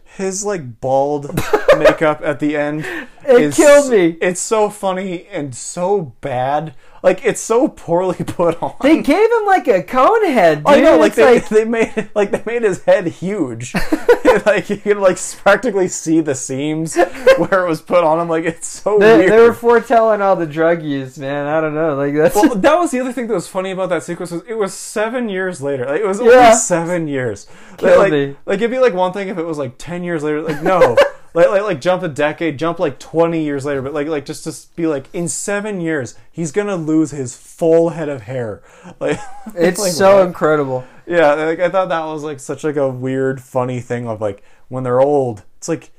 his like bald makeup at the end It killed me. It's so funny and so bad. Like it's so poorly put on. They gave him like a cone head, dude. I know, like It's they, like they made like they made his head huge. like you can like practically see the seams where it was put on him. Like it's so they, weird. they were foretelling all the drug use, man. I don't know, like that's well, that was the other thing that was funny about that sequence was it was seven years later. Like, it was Yeah. only seven years. Killed like, me. like it'd be like one thing if it was like ten years later. Like no, like, like like jump a decade, jump like twenty years later. But like like just to be like in seven years he's gonna lose his full head of hair. Like it's like, so what? incredible. Yeah, like I thought that was like such like a weird, funny thing of like when they're old. It's like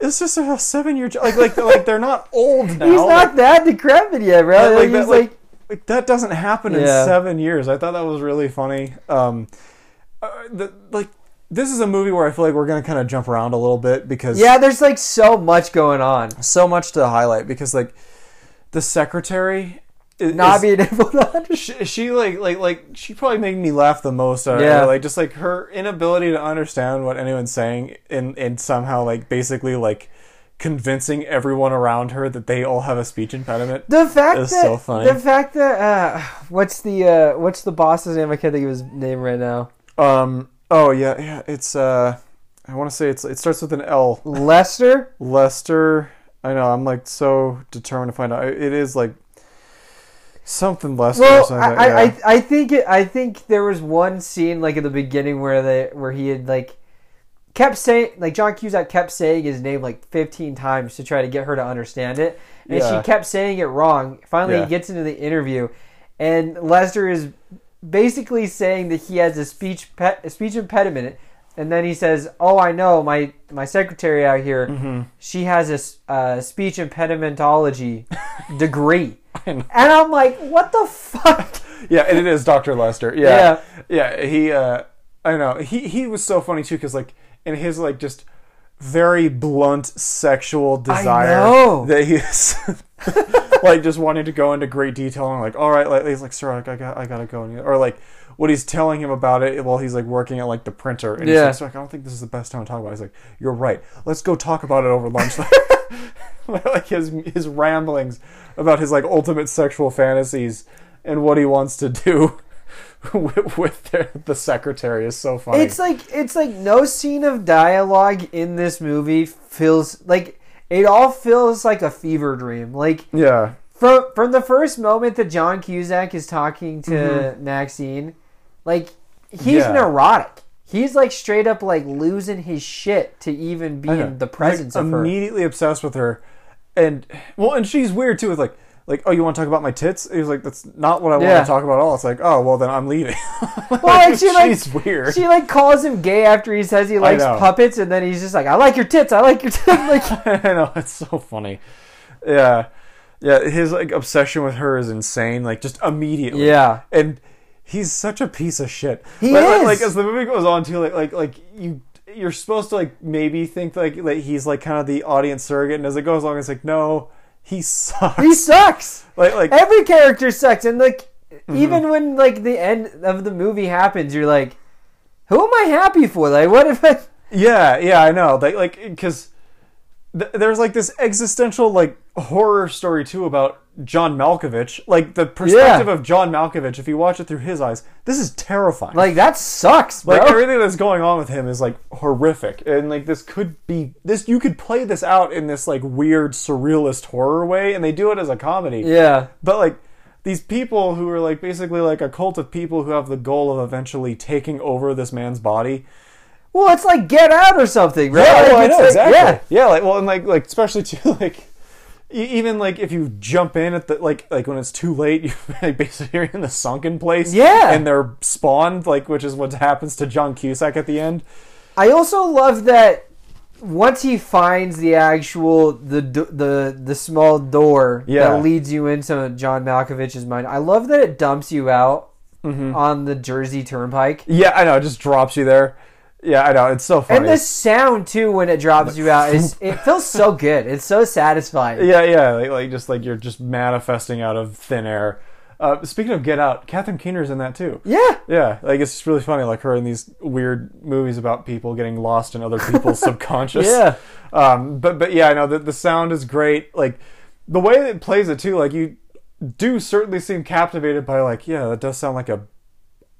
it's just a seven year like like like they're not old now. He's Like, not that decrepit yet, bro. like, Like, that, like, like, like, that doesn't happen in seven years. I thought that was really funny. Um, uh, the, like this is a movie where I feel like we're gonna kind of jump around a little bit because yeah, there's like so much going on. so much to highlight because like the secretary is, Not being able to understand. she, she like like like she probably made me laugh the most. Uh, Yeah. like just like her inability to understand what anyone's saying, and and somehow like basically like convincing everyone around her that they all have a speech impediment. The fact It's that so funny. the fact that uh, what's the uh, what's the boss's name? I can't think of his name right now. Um. Oh yeah, yeah. It's uh, I want to say it's it starts with an L. Lester. Lester. I know. I'm like so determined to find out. It is like something Lester. or Well, something I, like I, yeah. I I think it, I think there was one scene like at the beginning where they where he had like kept saying like John Cusack kept saying his name like 15 times to try to get her to understand it, and Yeah. she kept saying it wrong. Finally, Yeah. he gets into the interview, and Lester is basically saying that he has a speech pe- a speech impediment. And then he says, "Oh, I know my my secretary out here. Mm-hmm. She has a uh, speech impedimentology degree." And I'm like, "What the fuck?" Yeah, and it is Dr. Lester. Yeah. Yeah, he uh I know. He he was so funny too cuz like in his like just very blunt sexual desire that he's like just wanting to go into great detail and like all right like he's like sir I, I got I got to go or like what he's telling him about it while he's like working at like the printer and Yeah. he's like, I don't think this is the best time to talk about it. He's like you're right let's go talk about it over lunch like his his ramblings about his like ultimate sexual fantasies and what he wants to do with, with the, the secretary is so funny. It's like it's like no scene of dialogue in this movie feels like it all feels like a fever dream. Like yeah, from from the first moment that John Cusack is talking to Maxine, like he's Mm-hmm. Yeah. neurotic. He's like straight up like losing his shit to even be in the presence Like, of her. immediately obsessed with her, and well, and she's weird too. With like, like, oh, you want to talk about my tits? He was like, that's not what I want to talk about at all. It's like, oh, well, then I'm leaving. Well, like, she, like- she's weird. She like calls him gay after he says he likes know. puppets, and then he's just like, "I like your tits. I like your tits." like, I know it's so funny. Yeah, yeah. His like obsession with her is insane. Like just immediately. yeah, and he's such a piece of shit. He like, like- is. Like, as the movie goes on too, like like like you you're supposed to like maybe think like like he's like kind of the audience surrogate, and as it goes along, it's like no, he sucks. he sucks. like like every character sucks and like Mm-hmm. even when like the end of the movie happens you're like who am i happy for like what if i yeah yeah I know like like because th- there's like this existential like horror story too about John Malkovich, like the perspective of John Malkovich, if you watch it through his eyes, this is terrifying. Like that sucks, bro. Like everything that's going on with him is like horrific, and like this could be this. You could play this out in this like weird surrealist horror way, and they do it as a comedy. yeah. But like these people who are like basically like a cult of people who have the goal of eventually taking over this man's body. Well, it's like Get Out or something, right? Yeah, Like, well, I know like- exactly. Yeah. Yeah. like well, and like like especially too like. Even like if you jump in at the like like when it's too late, you like basically you're in the sunken place. Yeah. and they're spawned like which is what happens to John Cusack at the end. I also love that once he finds the actual the the the small door Yeah. that leads you into John Malkovich's mind. I love that it dumps you out Mm-hmm. on the Jersey Turnpike. Yeah, I know. It just drops you there. Yeah, I know. It's so funny. And the sound too when it drops you out is it feels so good. It's so satisfying. yeah, yeah. Like, like just like you're just manifesting out of thin air. Uh, speaking of Get Out, Catherine Keener's in that too. Yeah. Yeah, like it's just really funny, like her in these weird movies about people getting lost in other people's subconscious. Yeah. Um, but but yeah, I know that the sound is great. Like the way that it plays it too. Like you do certainly seem captivated by like yeah, that does sound like a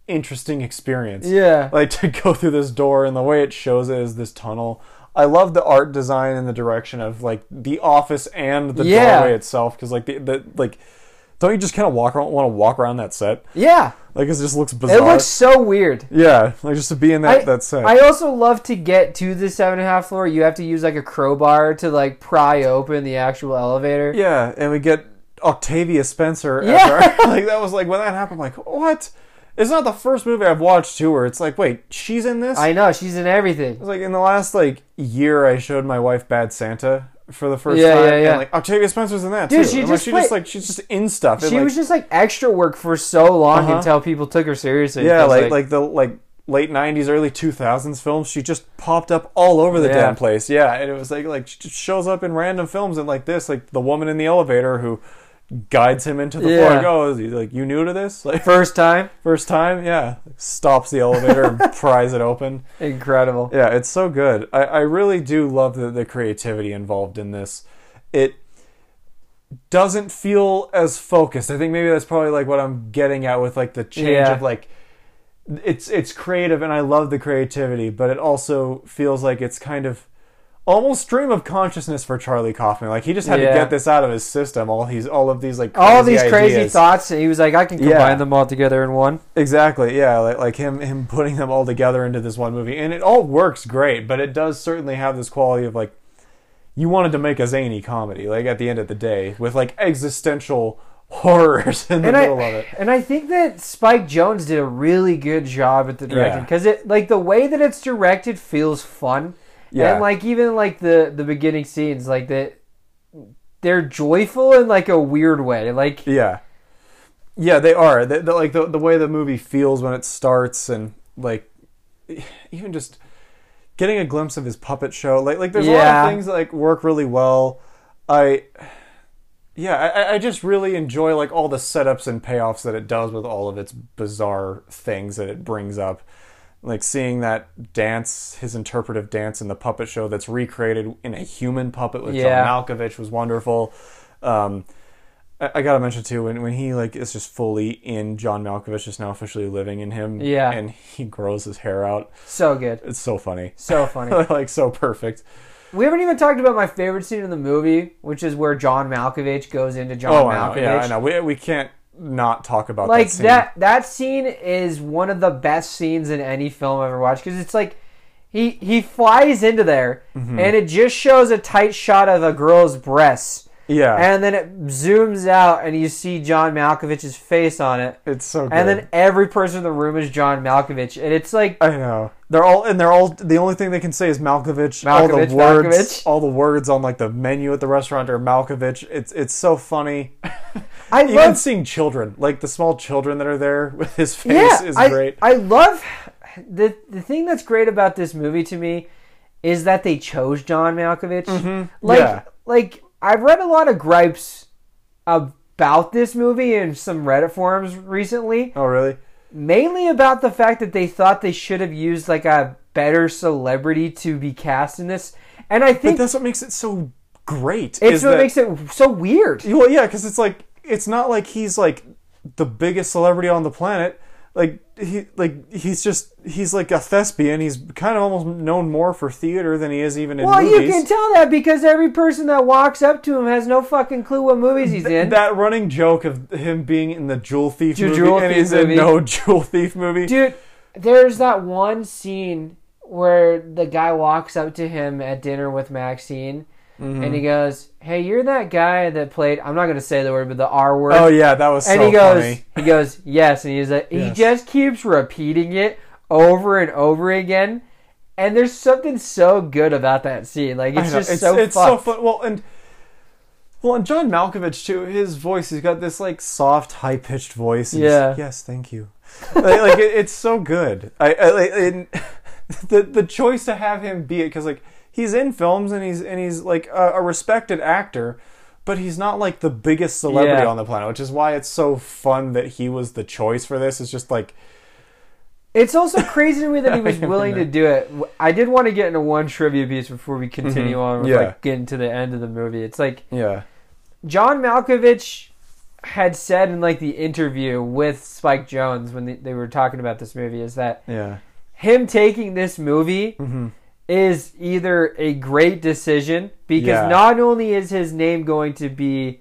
interesting experience. Yeah. like to go through this door and the way it shows it is this tunnel. I love the art design and the direction of like the office and the Yeah. doorway itself because like the, the like don't you just kind of walk around want to walk around that set Yeah. like it just looks bizarre. It looks so weird. yeah, like just to be in that I, that set. I also love to get to the seven and a half floor. You have to use like a crowbar to like pry open the actual elevator. yeah, and we get Octavia Spencer. Yeah. our- like that was like when that happened. I'm like what? It's not the first movie I've watched to where it's like, wait, she's in this. I know she's in everything. It was like in the last like year, I showed my wife Bad Santa for the first Yeah, time, yeah, yeah. and like Octavia Spencer's in that Dude, too. she And, like, just she just like she's just in stuff. and, She like, was just like extra work for so long Uh-huh. until people took her seriously. yeah, was like like the like late '90s, early 2000s films. She just popped up all over the Yeah. damn place. Yeah, and it was like like she just shows up in random films and like this, like the woman in the elevator who guides him into the floor. Yeah. Like, oh, is he like you new to this? Like first time. first time? Yeah, stops the elevator and pries it open. Incredible. Yeah, it's so good. I, I really do love the, the creativity involved in this. It doesn't feel as focused. I think maybe that's probably like what I'm getting at with like the change Yeah. of like it's it's creative and I love the creativity, but it also feels like it's kind of almost stream of consciousness for Charlie Kaufman. Like he just had Yeah. to get this out of his system. All he's all of these like All these crazy ideas. thoughts, he was like, "I can combine Yeah. them all together in one." Exactly, yeah, like, like him him putting them all together into this one movie, and it all works great. But it does certainly have this quality of like you wanted to make a zany comedy, like at the end of the day, with like existential horrors in the and I middle of it. and I think that Spike Jonze did a really good job at the directing Yeah. because it like the way that it's directed feels fun. Yeah. And like even like the the beginning scenes, like that they're joyful in like a weird way. Like Yeah, yeah, they are. They, like the the way the movie feels when it starts, and like even just getting a glimpse of his puppet show. Like like there's a lot of things that like work really well. I yeah, I, I just really enjoy like all the setups and payoffs that it does with all of its bizarre things that it brings up. Like seeing that dance, his interpretive dance in the puppet show that's recreated in a human puppet with Yeah. John Malkovich was wonderful. Um, I, I gotta mention too when when he like is just fully in John Malkovich, just now officially living in him. Yeah. and he grows his hair out. so good, It's so funny, so funny. like so perfect. we haven't even talked about my favorite scene in the movie, which is where John Malkovich goes into John Oh, I know. Malkovich. Yeah, I know. We we can't not talk about like that. Scene. that that scene is one of the best scenes in any film I've ever watched because it's like he he flies into there Mm-hmm. and it just shows a tight shot of a girl's breasts Yeah, and then it zooms out and you see John Malkovich's face on it it's so good. and then every person in the room is John Malkovich and it's like I know they're all and they're all the only thing they can say is Malkovich. all Malkovich, the words, Malkovich. all the words on like the menu at the restaurant are Malkovich. It's it's so funny. I Even love seeing children, like the small children that are there with his face, yeah is I, great. I love the the thing that's great about this movie to me is that they chose John Malkovich. Like Mm-hmm. Yeah. like I've read a lot of gripes about this movie in some Reddit forums recently, oh really? mainly about the fact that they thought they should have used like a better celebrity to be cast in this. And I But think that's what makes it so great. It's what that- makes it so weird. Well, yeah, because it's like it's not like he's like the biggest celebrity on the planet. Like he like he's just he's like a thespian. He's kind of almost known more for theater than he is even in Well, movies. Well, you can tell that because every person that walks up to him has no fucking clue what movies he's in. that running joke of him being in the Jewel Thief Ju- movie Jewel and Thief he's movie. in no Jewel Thief movie. Dude, there's that one scene where the guy walks up to him at dinner with Maxine and he mm-hmm. goes, Hey, you're that guy that played I'm not gonna say the word, but the R word. oh yeah, that was and so he goes funny. he goes, Yes, and he's like he just keeps repeating it over and over again. And there's something so good about that scene. Like it's just it's, so it's so fun. Well, and well, and John Malkovich too. His voice, he's got this like soft, high pitched voice. Yeah. just, yes, thank you. like, like, it, it's so good. I, I like and the the choice to have him be it because like he's in films and he's and he's like a, a respected actor. But he's not like the biggest celebrity Yeah. on the planet, which is why it's so fun that he was the choice for this. It's just like It's also crazy to me that he was willing to do it. I did want to get into one trivia piece before we continue on with Yeah. like getting to the end of the movie. It's like yeah, John Malkovich had said in like the interview with Spike Jonze when they, they were talking about this movie is that yeah, him taking this movie hmm is either a great decision because Yeah. not only is his name going to be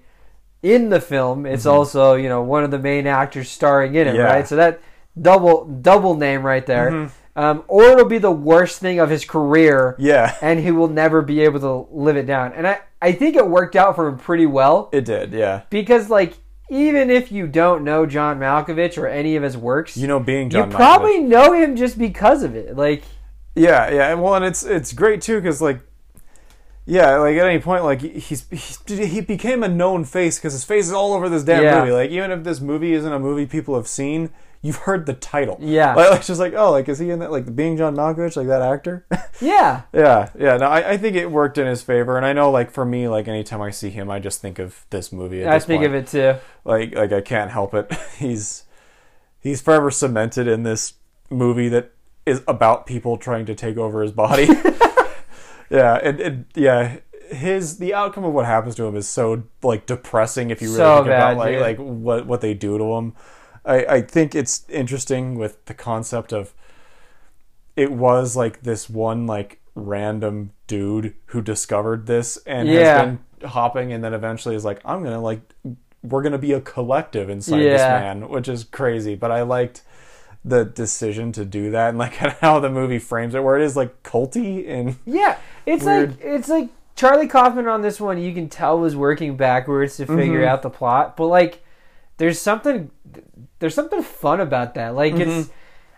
in the film, it's also you know one of the main actors starring in it, Mm-hmm. Yeah. right? So that double double name right there. Mhm. Um, or it'll be the worst thing of his career, yeah. and he will never be able to live it down. And I, I think it worked out for him pretty well It did, yeah. because like even if you don't know John Malkovich or any of his works, You know, being John, you Malkovich. probably know him just because of it. Like Yeah, yeah, and well, and it's it's great too because like, yeah, like at any point, like he's, he's he became a known face because his face is all over this damn Yeah. movie. Like even if this movie isn't a movie people have seen, you've heard the title. Yeah. like, it's just like oh, like is he in that like being John Malkovich, like that actor? yeah, yeah, yeah. No, I, I think it worked in his favor, and I know like for me, like anytime I see him, I just think of this movie. At I this think point. of it too. like like I can't help it. He's he's forever cemented in this movie that is about people trying to take over his body. yeah, and, and yeah, his the outcome of what happens to him is so like depressing if you really So think bad, about like dude. like what what they do to him. I I think it's interesting with the concept of it was like this one like random dude who discovered this and Yeah. has been hopping and then eventually is like I'm going to like we're going to be a collective inside this man, which is crazy, but I liked the decision to do that and like how the movie frames it where it is like culty and Yeah, it's Weird. like it's like Charlie Kaufman on this one. You can tell was working backwards to figure Mhm. out the plot, but like there's something there's something fun about that. Like Mm-hmm. it's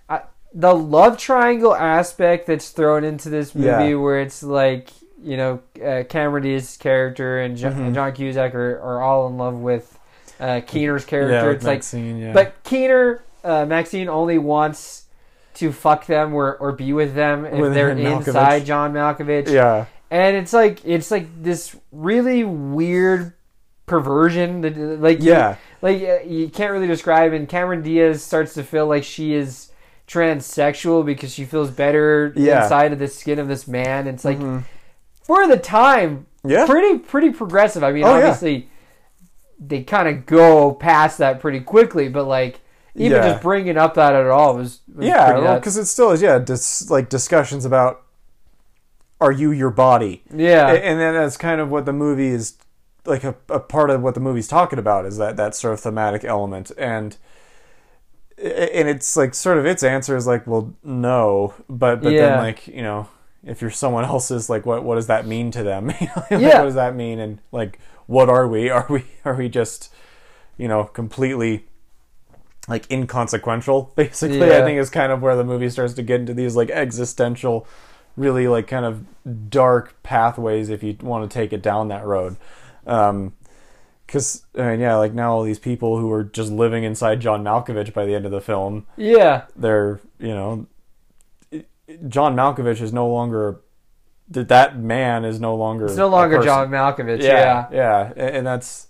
I, the love triangle aspect that's thrown into this movie, Yeah. where it's like you know uh, Cameron Diaz's character and John, Mhm. John Cusack are, are all in love with uh, Keener's character. yeah, it's like Maxine, yeah. But Keener, uh, Maxine only wants to fuck them or, or be with them if With they're Malkovich. inside John Malkovich. yeah. And it's like it's like this really weird perversion that like you- Yeah. like uh, you can't really describe and Cameron Diaz starts to feel like she is transsexual because she feels better Yeah. inside of the skin of this man. It's like Mhm. for the time Yeah. pretty pretty progressive. I mean, Oh, yeah. obviously they kind of go past that pretty quickly, but like even Yeah. just bringing up that at all was, was yeah, pretty well, because it still is. Yeah, dis- like discussions about are you your body, yeah, A- and then that's kind of what the movie is like. A, a part of what the movie's talking about is that that sort of thematic element, and and it's like sort of its answer is like, well, no, but but Yeah. then like you know. If you're someone else's, like, what what does that mean to them? Like, Yeah. What does that mean? And like, what are we? Are we are we just, you know, completely like inconsequential basically i think is kind of where the movie starts to get into these like existential really like kind of dark pathways if you want to take it down that road um because I mean, yeah like now all these people who are just living inside john malkovich by the end of the film yeah, they're you know john malkovich is no longer that that man is no longer it's no longer. John Malkovich. yeah Yeah. yeah and that's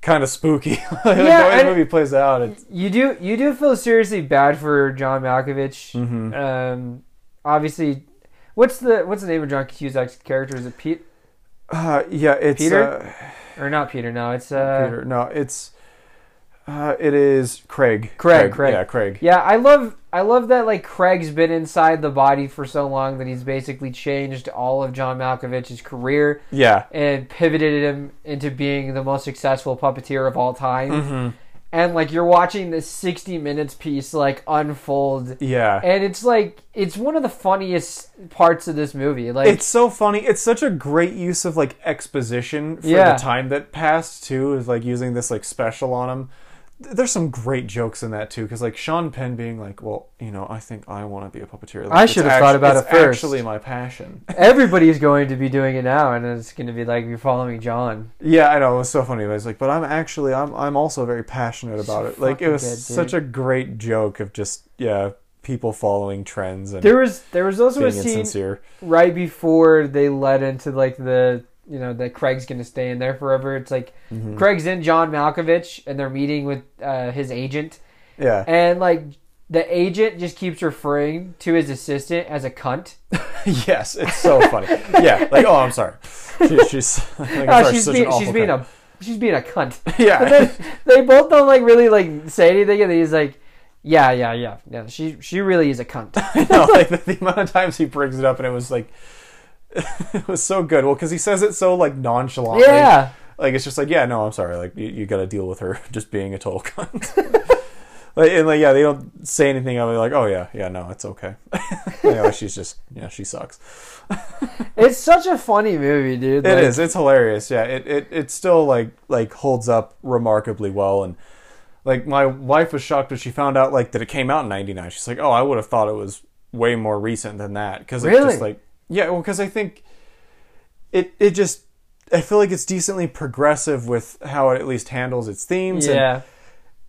kind of spooky like, the Yeah, way the movie plays out it's you do you do feel seriously bad for John Malkovich. Mhm. Um, obviously, what's the what's the name of John Cusack's character? Is it Pete? Uh, yeah, it's Peter? Uh, or not Peter? No, it's uh, Peter. No, it's uh, it is Craig. Craig, Craig. Yeah, Craig. Yeah, I love I love that like Craig's been inside the body for so long that he's basically changed all of John Malkovich's career Yeah. and pivoted him into being the most successful puppeteer of all time. Mm-hmm. And like you're watching this 60 minutes piece like unfold Yeah. and it's like it's one of the funniest parts of this movie. Like it's so funny. It's such a great use of like exposition for Yeah. the time that passed too. Is like using this like special on him. Th- There's some great jokes in that too, because like Sean Penn being like, "Well, you know, I think I want to be a puppeteer." Like, I should have thought about it first. Actually, my passion. everybody's going to be doing it now and it's going to be like you're following John. Yeah, I know it was so funny. But it's like, but I'm actually, I'm, I'm also very passionate about So it. Like, it was dude. such a great joke of just, yeah, people following trends and There was there was also a scene insincere. right before they led into like the you know that Craig's gonna stay in there forever. It's like Mm-hmm. Craig's in John Malkovich and they're meeting with uh, his agent, Yeah, and like the agent just keeps referring to his assistant as a cunt. yes, it's so funny. Yeah, like, oh, I'm sorry. She, she's, like, I'm Oh, sorry, she's being she's being a she's being a cunt. Yeah, they both don't like really like say anything, and he's like, yeah, yeah, yeah, yeah. She she really is a cunt. I know, like the, the amount of times he brings it up, and it was like, it was so good. Well, because he says it so like nonchalantly. yeah. Like it's just like, yeah, no, I'm sorry. Like you, you got to deal with her just being a total cunt. like and like yeah, they don't say anything of it. Like oh yeah, yeah, no, it's okay. you oh, know, she's just yeah, she sucks. It's such a funny movie, dude. It Like, is. It's hilarious. Yeah, it, it it still like like holds up remarkably well. And like my wife was shocked when she found out like that it came out in '99. She's like, oh, I would have thought it was way more recent than that because it's Really? just like yeah, well, because I think it it just I feel like it's decently progressive with how it at least handles its themes. and- Yeah.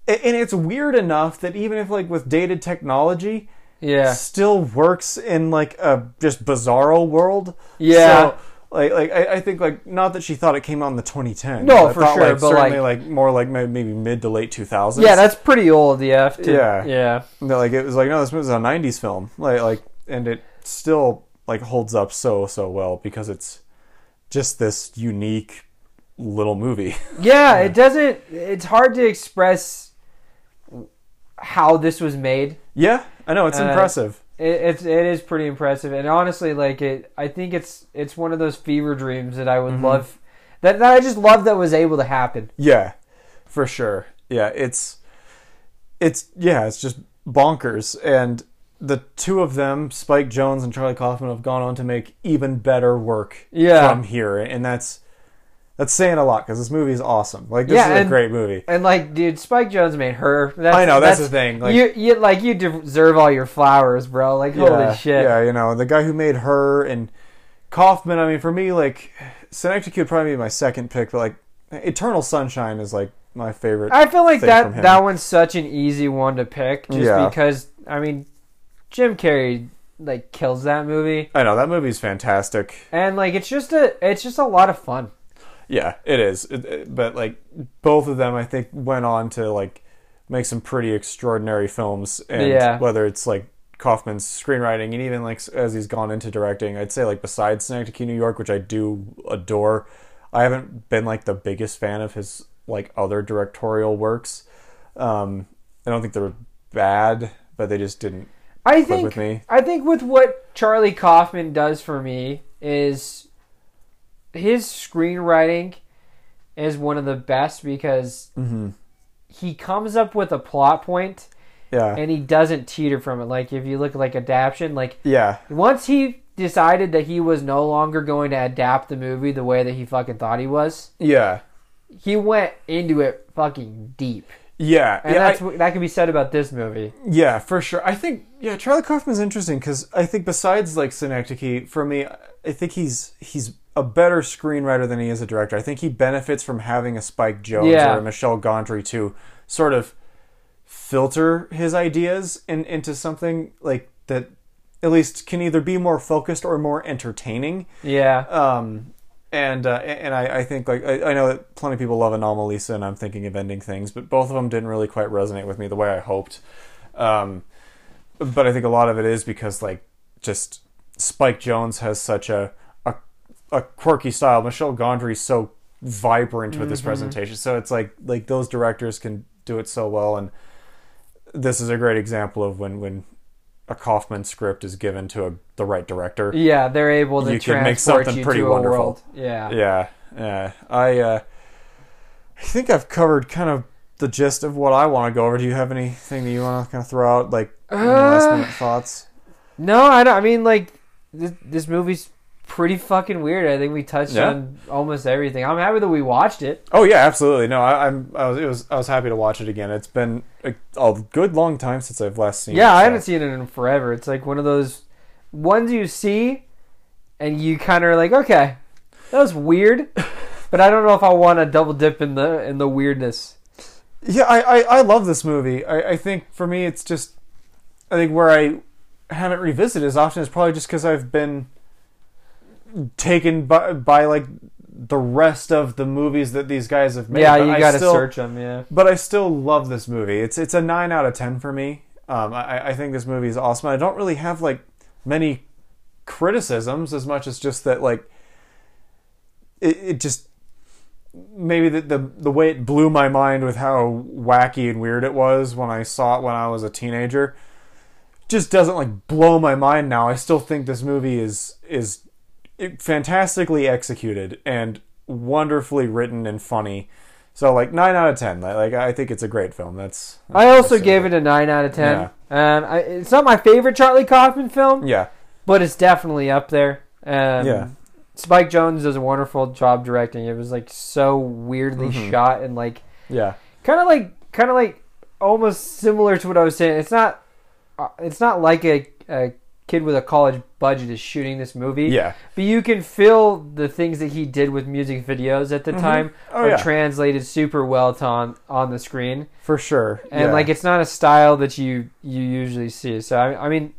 and, and it's weird enough that even if like with dated technology, Yeah. still works in like a just bizarro world. Yeah. So, like, like I, I think like not that she thought it came out in the 2010. No, I for thought, sure, Like, but, certainly like- like, more like maybe mid to late 2000s. Yeah, that's pretty old. Yeah. to- Yeah. Yeah. No, like it was like no, this was a 90s film. Like like and it still like holds up so so well because it's just this unique little movie. Yeah. It doesn't. It's hard to express how this was made. yeah, I know it's Uh, impressive. It, it's it is pretty impressive, and honestly, like it, I think it's it's one of those fever dreams that I would Mm-hmm. love. That, that I just love that was able to happen. Yeah, for sure. Yeah, it's it's yeah, it's just bonkers. And the two of them, Spike Jonze and Charlie Kaufman, have gone on to make even better work Yeah. from here, and that's that's saying a lot because this movie is awesome. Like this Yeah, is a great movie. And like, dude, Spike Jonze made her. That's, I know that's, the thing. Like, you, you like you deserve all your flowers, bro. Like yeah, holy shit. yeah, you know the guy who made her and Kaufman. I mean, for me, like Synecdoche would probably be my second pick, but like Eternal Sunshine is like my favorite. I feel like that that one's such an easy one to pick, just Yeah. because I mean, Jim Carrey like kills that movie, I know that movie's fantastic. and like it's just a it's just a lot of fun. Yeah, it is. It, it- but like both of them, I think went on to like make some pretty extraordinary films. And Yeah. whether it's like Kaufman's screenwriting and even like as he's gone into directing, I'd say like besides Synecdoche, New York, which I do adore, I haven't been like the biggest fan of his like other directorial works. Um, I don't think they're bad, but they just didn't I think with me. I think with what Charlie Kaufman does for me is his screenwriting is one of the best because Mm-hmm. he comes up with a plot point Yeah, and he doesn't teeter from it. Like if you look at like adaptation, like yeah, once he decided that he was no longer going to adapt the movie the way that he fucking thought he was, yeah, he went into it fucking deep. Yeah. And yeah, that's what that can be said about this movie. Yeah, for sure. I think yeah, Charlie Kaufman's interesting because I think besides like Synecdoche, for me, I think he's he's a better screenwriter than he is a director. I think he benefits from having a Spike Jonze Yeah. or a Michel Gondry to sort of filter his ideas in, into something like that at least can either be more focused or more entertaining. Yeah. Um, and uh, and I, I think like I, I know that plenty of people love Anomalisa, and I'm thinking of ending things, but both of them didn't really quite resonate with me the way I hoped. Um, but I think a lot of it is because like just Spike Jonze has such a a a quirky style. Michel Gondry's so vibrant with Mm-hmm. this presentation, so it's like like those directors can do it so well, and this is a great example of when when a Kaufman script is given to a, the right director. Yeah, they're able to You can make transport something you pretty to a wonderful. world. Yeah. Yeah, yeah. I uh, I think I've covered kind of the gist of what I want to go over. Do you have anything that you want to kind of throw out, like any last Uh, minute thoughts? No, I don't. I mean, like this, this movie's pretty fucking weird. I think we touched Yeah. on almost everything. I'm happy that we watched it. Oh yeah, absolutely. No, I, I'm. I was, it was. I was happy to watch it again. It's been a, a good long time since I've last seen. Yeah, it, I haven't seen it in forever. It's like one of those ones you see, and you kind of are like, okay, that was weird, but I don't know if I want to double dip in the in the weirdness. Yeah, I, I, I love this movie. I, I think for me, it's just. I think where I haven't revisited as often is probably just because I've been taken by by like the rest of the movies that these guys have made. yeah, but you I got to still- search them. Yeah. But I still love this movie. It's it's a nine out of ten for me. Um, I, I think this movie is awesome. I don't really have like many criticisms as much as just that like it, it just maybe the, the the way it blew my mind with how wacky and weird it was when I saw it when I was a teenager just doesn't like blow my mind now. I still think this movie is is fantastically executed and wonderfully written and funny. So like nine out of ten. Like, I think it's a great film. That's, I also gave it a nine out of ten. Yeah. And I, it's not my favorite Charlie Kaufman film, yeah but it's definitely up there. Um, Yeah. Spike Jonze does a wonderful job directing. It was like so weirdly Mhm. shot and like yeah kind of like kind of like almost similar to what I was saying. It's not uh, it's not like a, a kid with a college budget is shooting this movie. yeah But you can feel the things that he did with music videos at the time Oh, are yeah. translated super well to on, on the screen. for sure. And yeah. like it's not a style that you you usually see. So I, I mean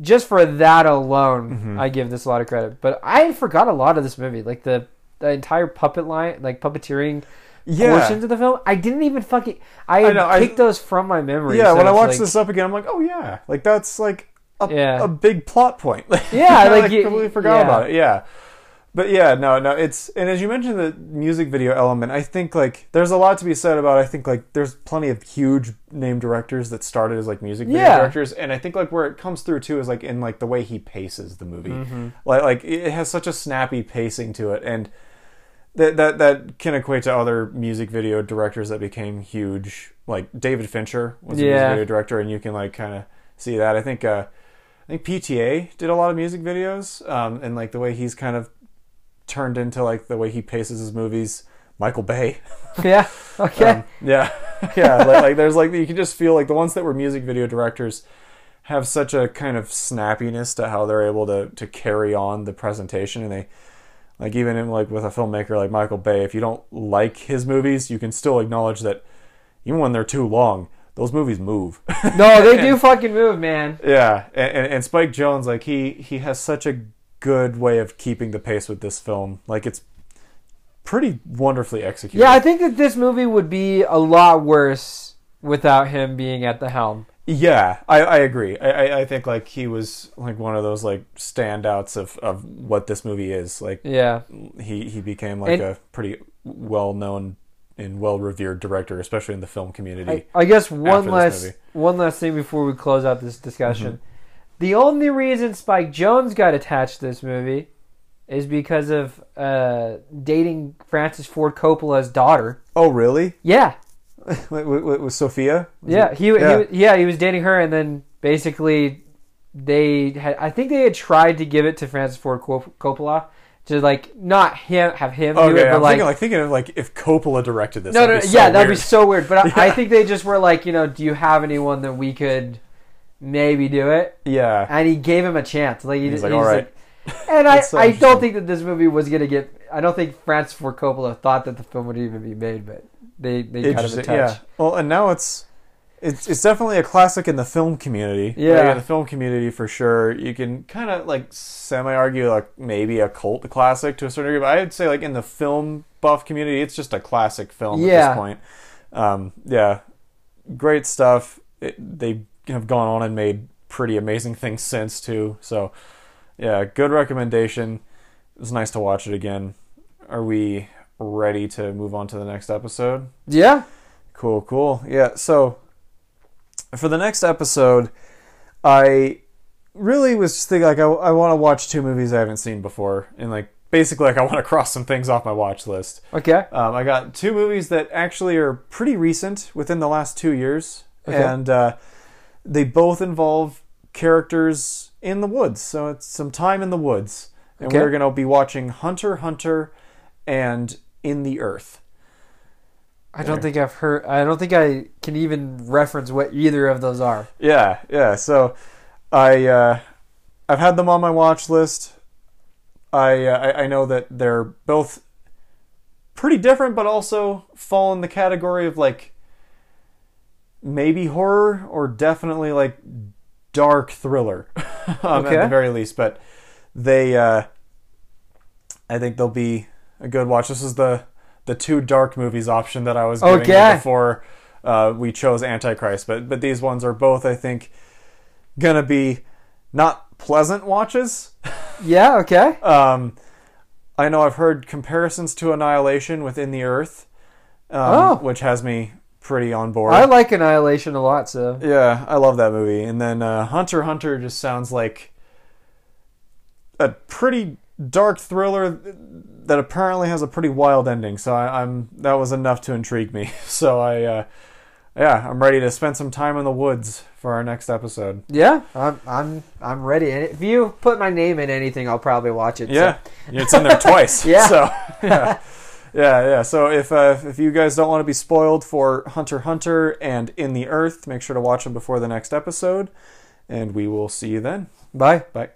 just for that alone, Mm-hmm. I give this a lot of credit. But I forgot a lot of this movie, like the the entire puppet line, like puppeteering yeah. portions of the film. I didn't even fucking. I, I know, I- those from my memory. Yeah, so when I it's watch like- this up again, I'm like, oh yeah, like that's like a, Yeah. a big plot point. Yeah, I like, you- completely forgot yeah. about it. Yeah, but yeah, no, no, it's and as you mentioned the music video element, I think like there's a lot to be said about. I think like there's plenty of huge name directors that started as like music video Yeah. directors, and I think like where it comes through too is like in like the way he paces the movie. Mm-hmm. Like like it has such a snappy pacing to it, and that that that can equate to other music video directors that became huge. Like David Fincher was a music video director, and you can like kind of see that. I think uh, I think PTA did a lot of music videos, um, and like the way he's kind of turned into like the way he paces his movies. Michael Bay, yeah. Okay. um, yeah, yeah. like, like there's like you can just feel like the ones that were music video directors have such a kind of snappiness to how they're able to to carry on the presentation, and they like even in like with a filmmaker like Michael Bay, if you don't like his movies, you can still acknowledge that even when they're too long, those movies move. no, they do fucking move, man. Yeah, and, and, and Spike Jonze, like he he has such a good way of keeping the pace with this film. Like it's pretty wonderfully executed. Yeah, I think that this movie would be a lot worse without him being at the helm. yeah, I, I agree. I, I I think like he was like one of those like standouts of, of what this movie is. Like Yeah. he he became like And- a pretty well known and well revered director, especially in the film community. I, I guess one last one last thing before we close out this discussion. Mm-hmm. The only reason Spike Jonze got attached to this movie is because of uh, dating Francis Ford Coppola's daughter. oh really? Yeah, with, with, with Sofia? Was yeah, he, yeah. he yeah he was dating her, and then basically they had I think they had tried to give it to Francis Ford Cop- Coppola to like not him have him do Okay, it, but I'm like thinking like thinking of like if Coppola directed this. no, no, so yeah, that'd be so weird. But I, I think they just were like, you know, do you have anyone that we could maybe do it? Yeah. And he gave him a chance. Like he, He's like, he's "All right." and I, so I don't think that this movie was gonna get. I don't think Francis Ford Coppola thought that the film would even be made, but they they got him a touch. Yeah. Well, and now it's it's it's definitely a classic in the film community. Yeah. Like, in the film community for sure. You can kind of like semi argue like maybe a cult classic to a certain degree, but I'd say like in the film buff community, it's just a classic film at Yeah. this point. Um, yeah, great stuff. It, they have gone on and made pretty amazing things since too. So, yeah, good recommendation. it was nice to watch it again. Are we ready to move on to the next episode? Yeah. Cool, cool. Yeah, so for the next episode, I really was just thinking like I, I want to watch two movies I haven't seen before, and like basically like I want to cross some things off my watch list. Okay. Um, I got two movies that actually are pretty recent, within the last two years, Okay. and uh, they both involve characters in the woods. So it's some time in the woods, and Okay. we're going to be watching Hunter Hunter and In the Earth. I don't think I've heard. I don't think I can even reference what either of those are. Yeah, yeah. So I uh, I've had them on my watch list. I, uh, I I know that they're both pretty different, but also fall in the category of like maybe horror or definitely like dark thriller um, at the very least. But they, uh, I think they'll be a good watch. This is the the two dark movies option that I was giving you before uh, we chose Antichrist. But but these ones are both, I think, gonna be not pleasant watches. Yeah. Okay. Um, I know I've heard comparisons to Annihilation within the Earth, um, Oh. which has me pretty on board. I like Annihilation a lot. So yeah, I love that movie. And then uh, Hunter Hunter just sounds like a pretty dark thriller that apparently has a pretty wild ending. So I, I'm that was enough to intrigue me. So I, uh, yeah, I'm ready to spend some time in the woods for our next episode. yeah, I'm I'm I'm ready. And if you put my name in anything, I'll probably watch it. so- Yeah, it's in there twice. Yeah. So yeah, yeah, yeah. So if uh, if you guys don't want to be spoiled for Hunter Hunter and In the Earth, make sure to watch them before the next episode, and we will see you then. Bye. Bye.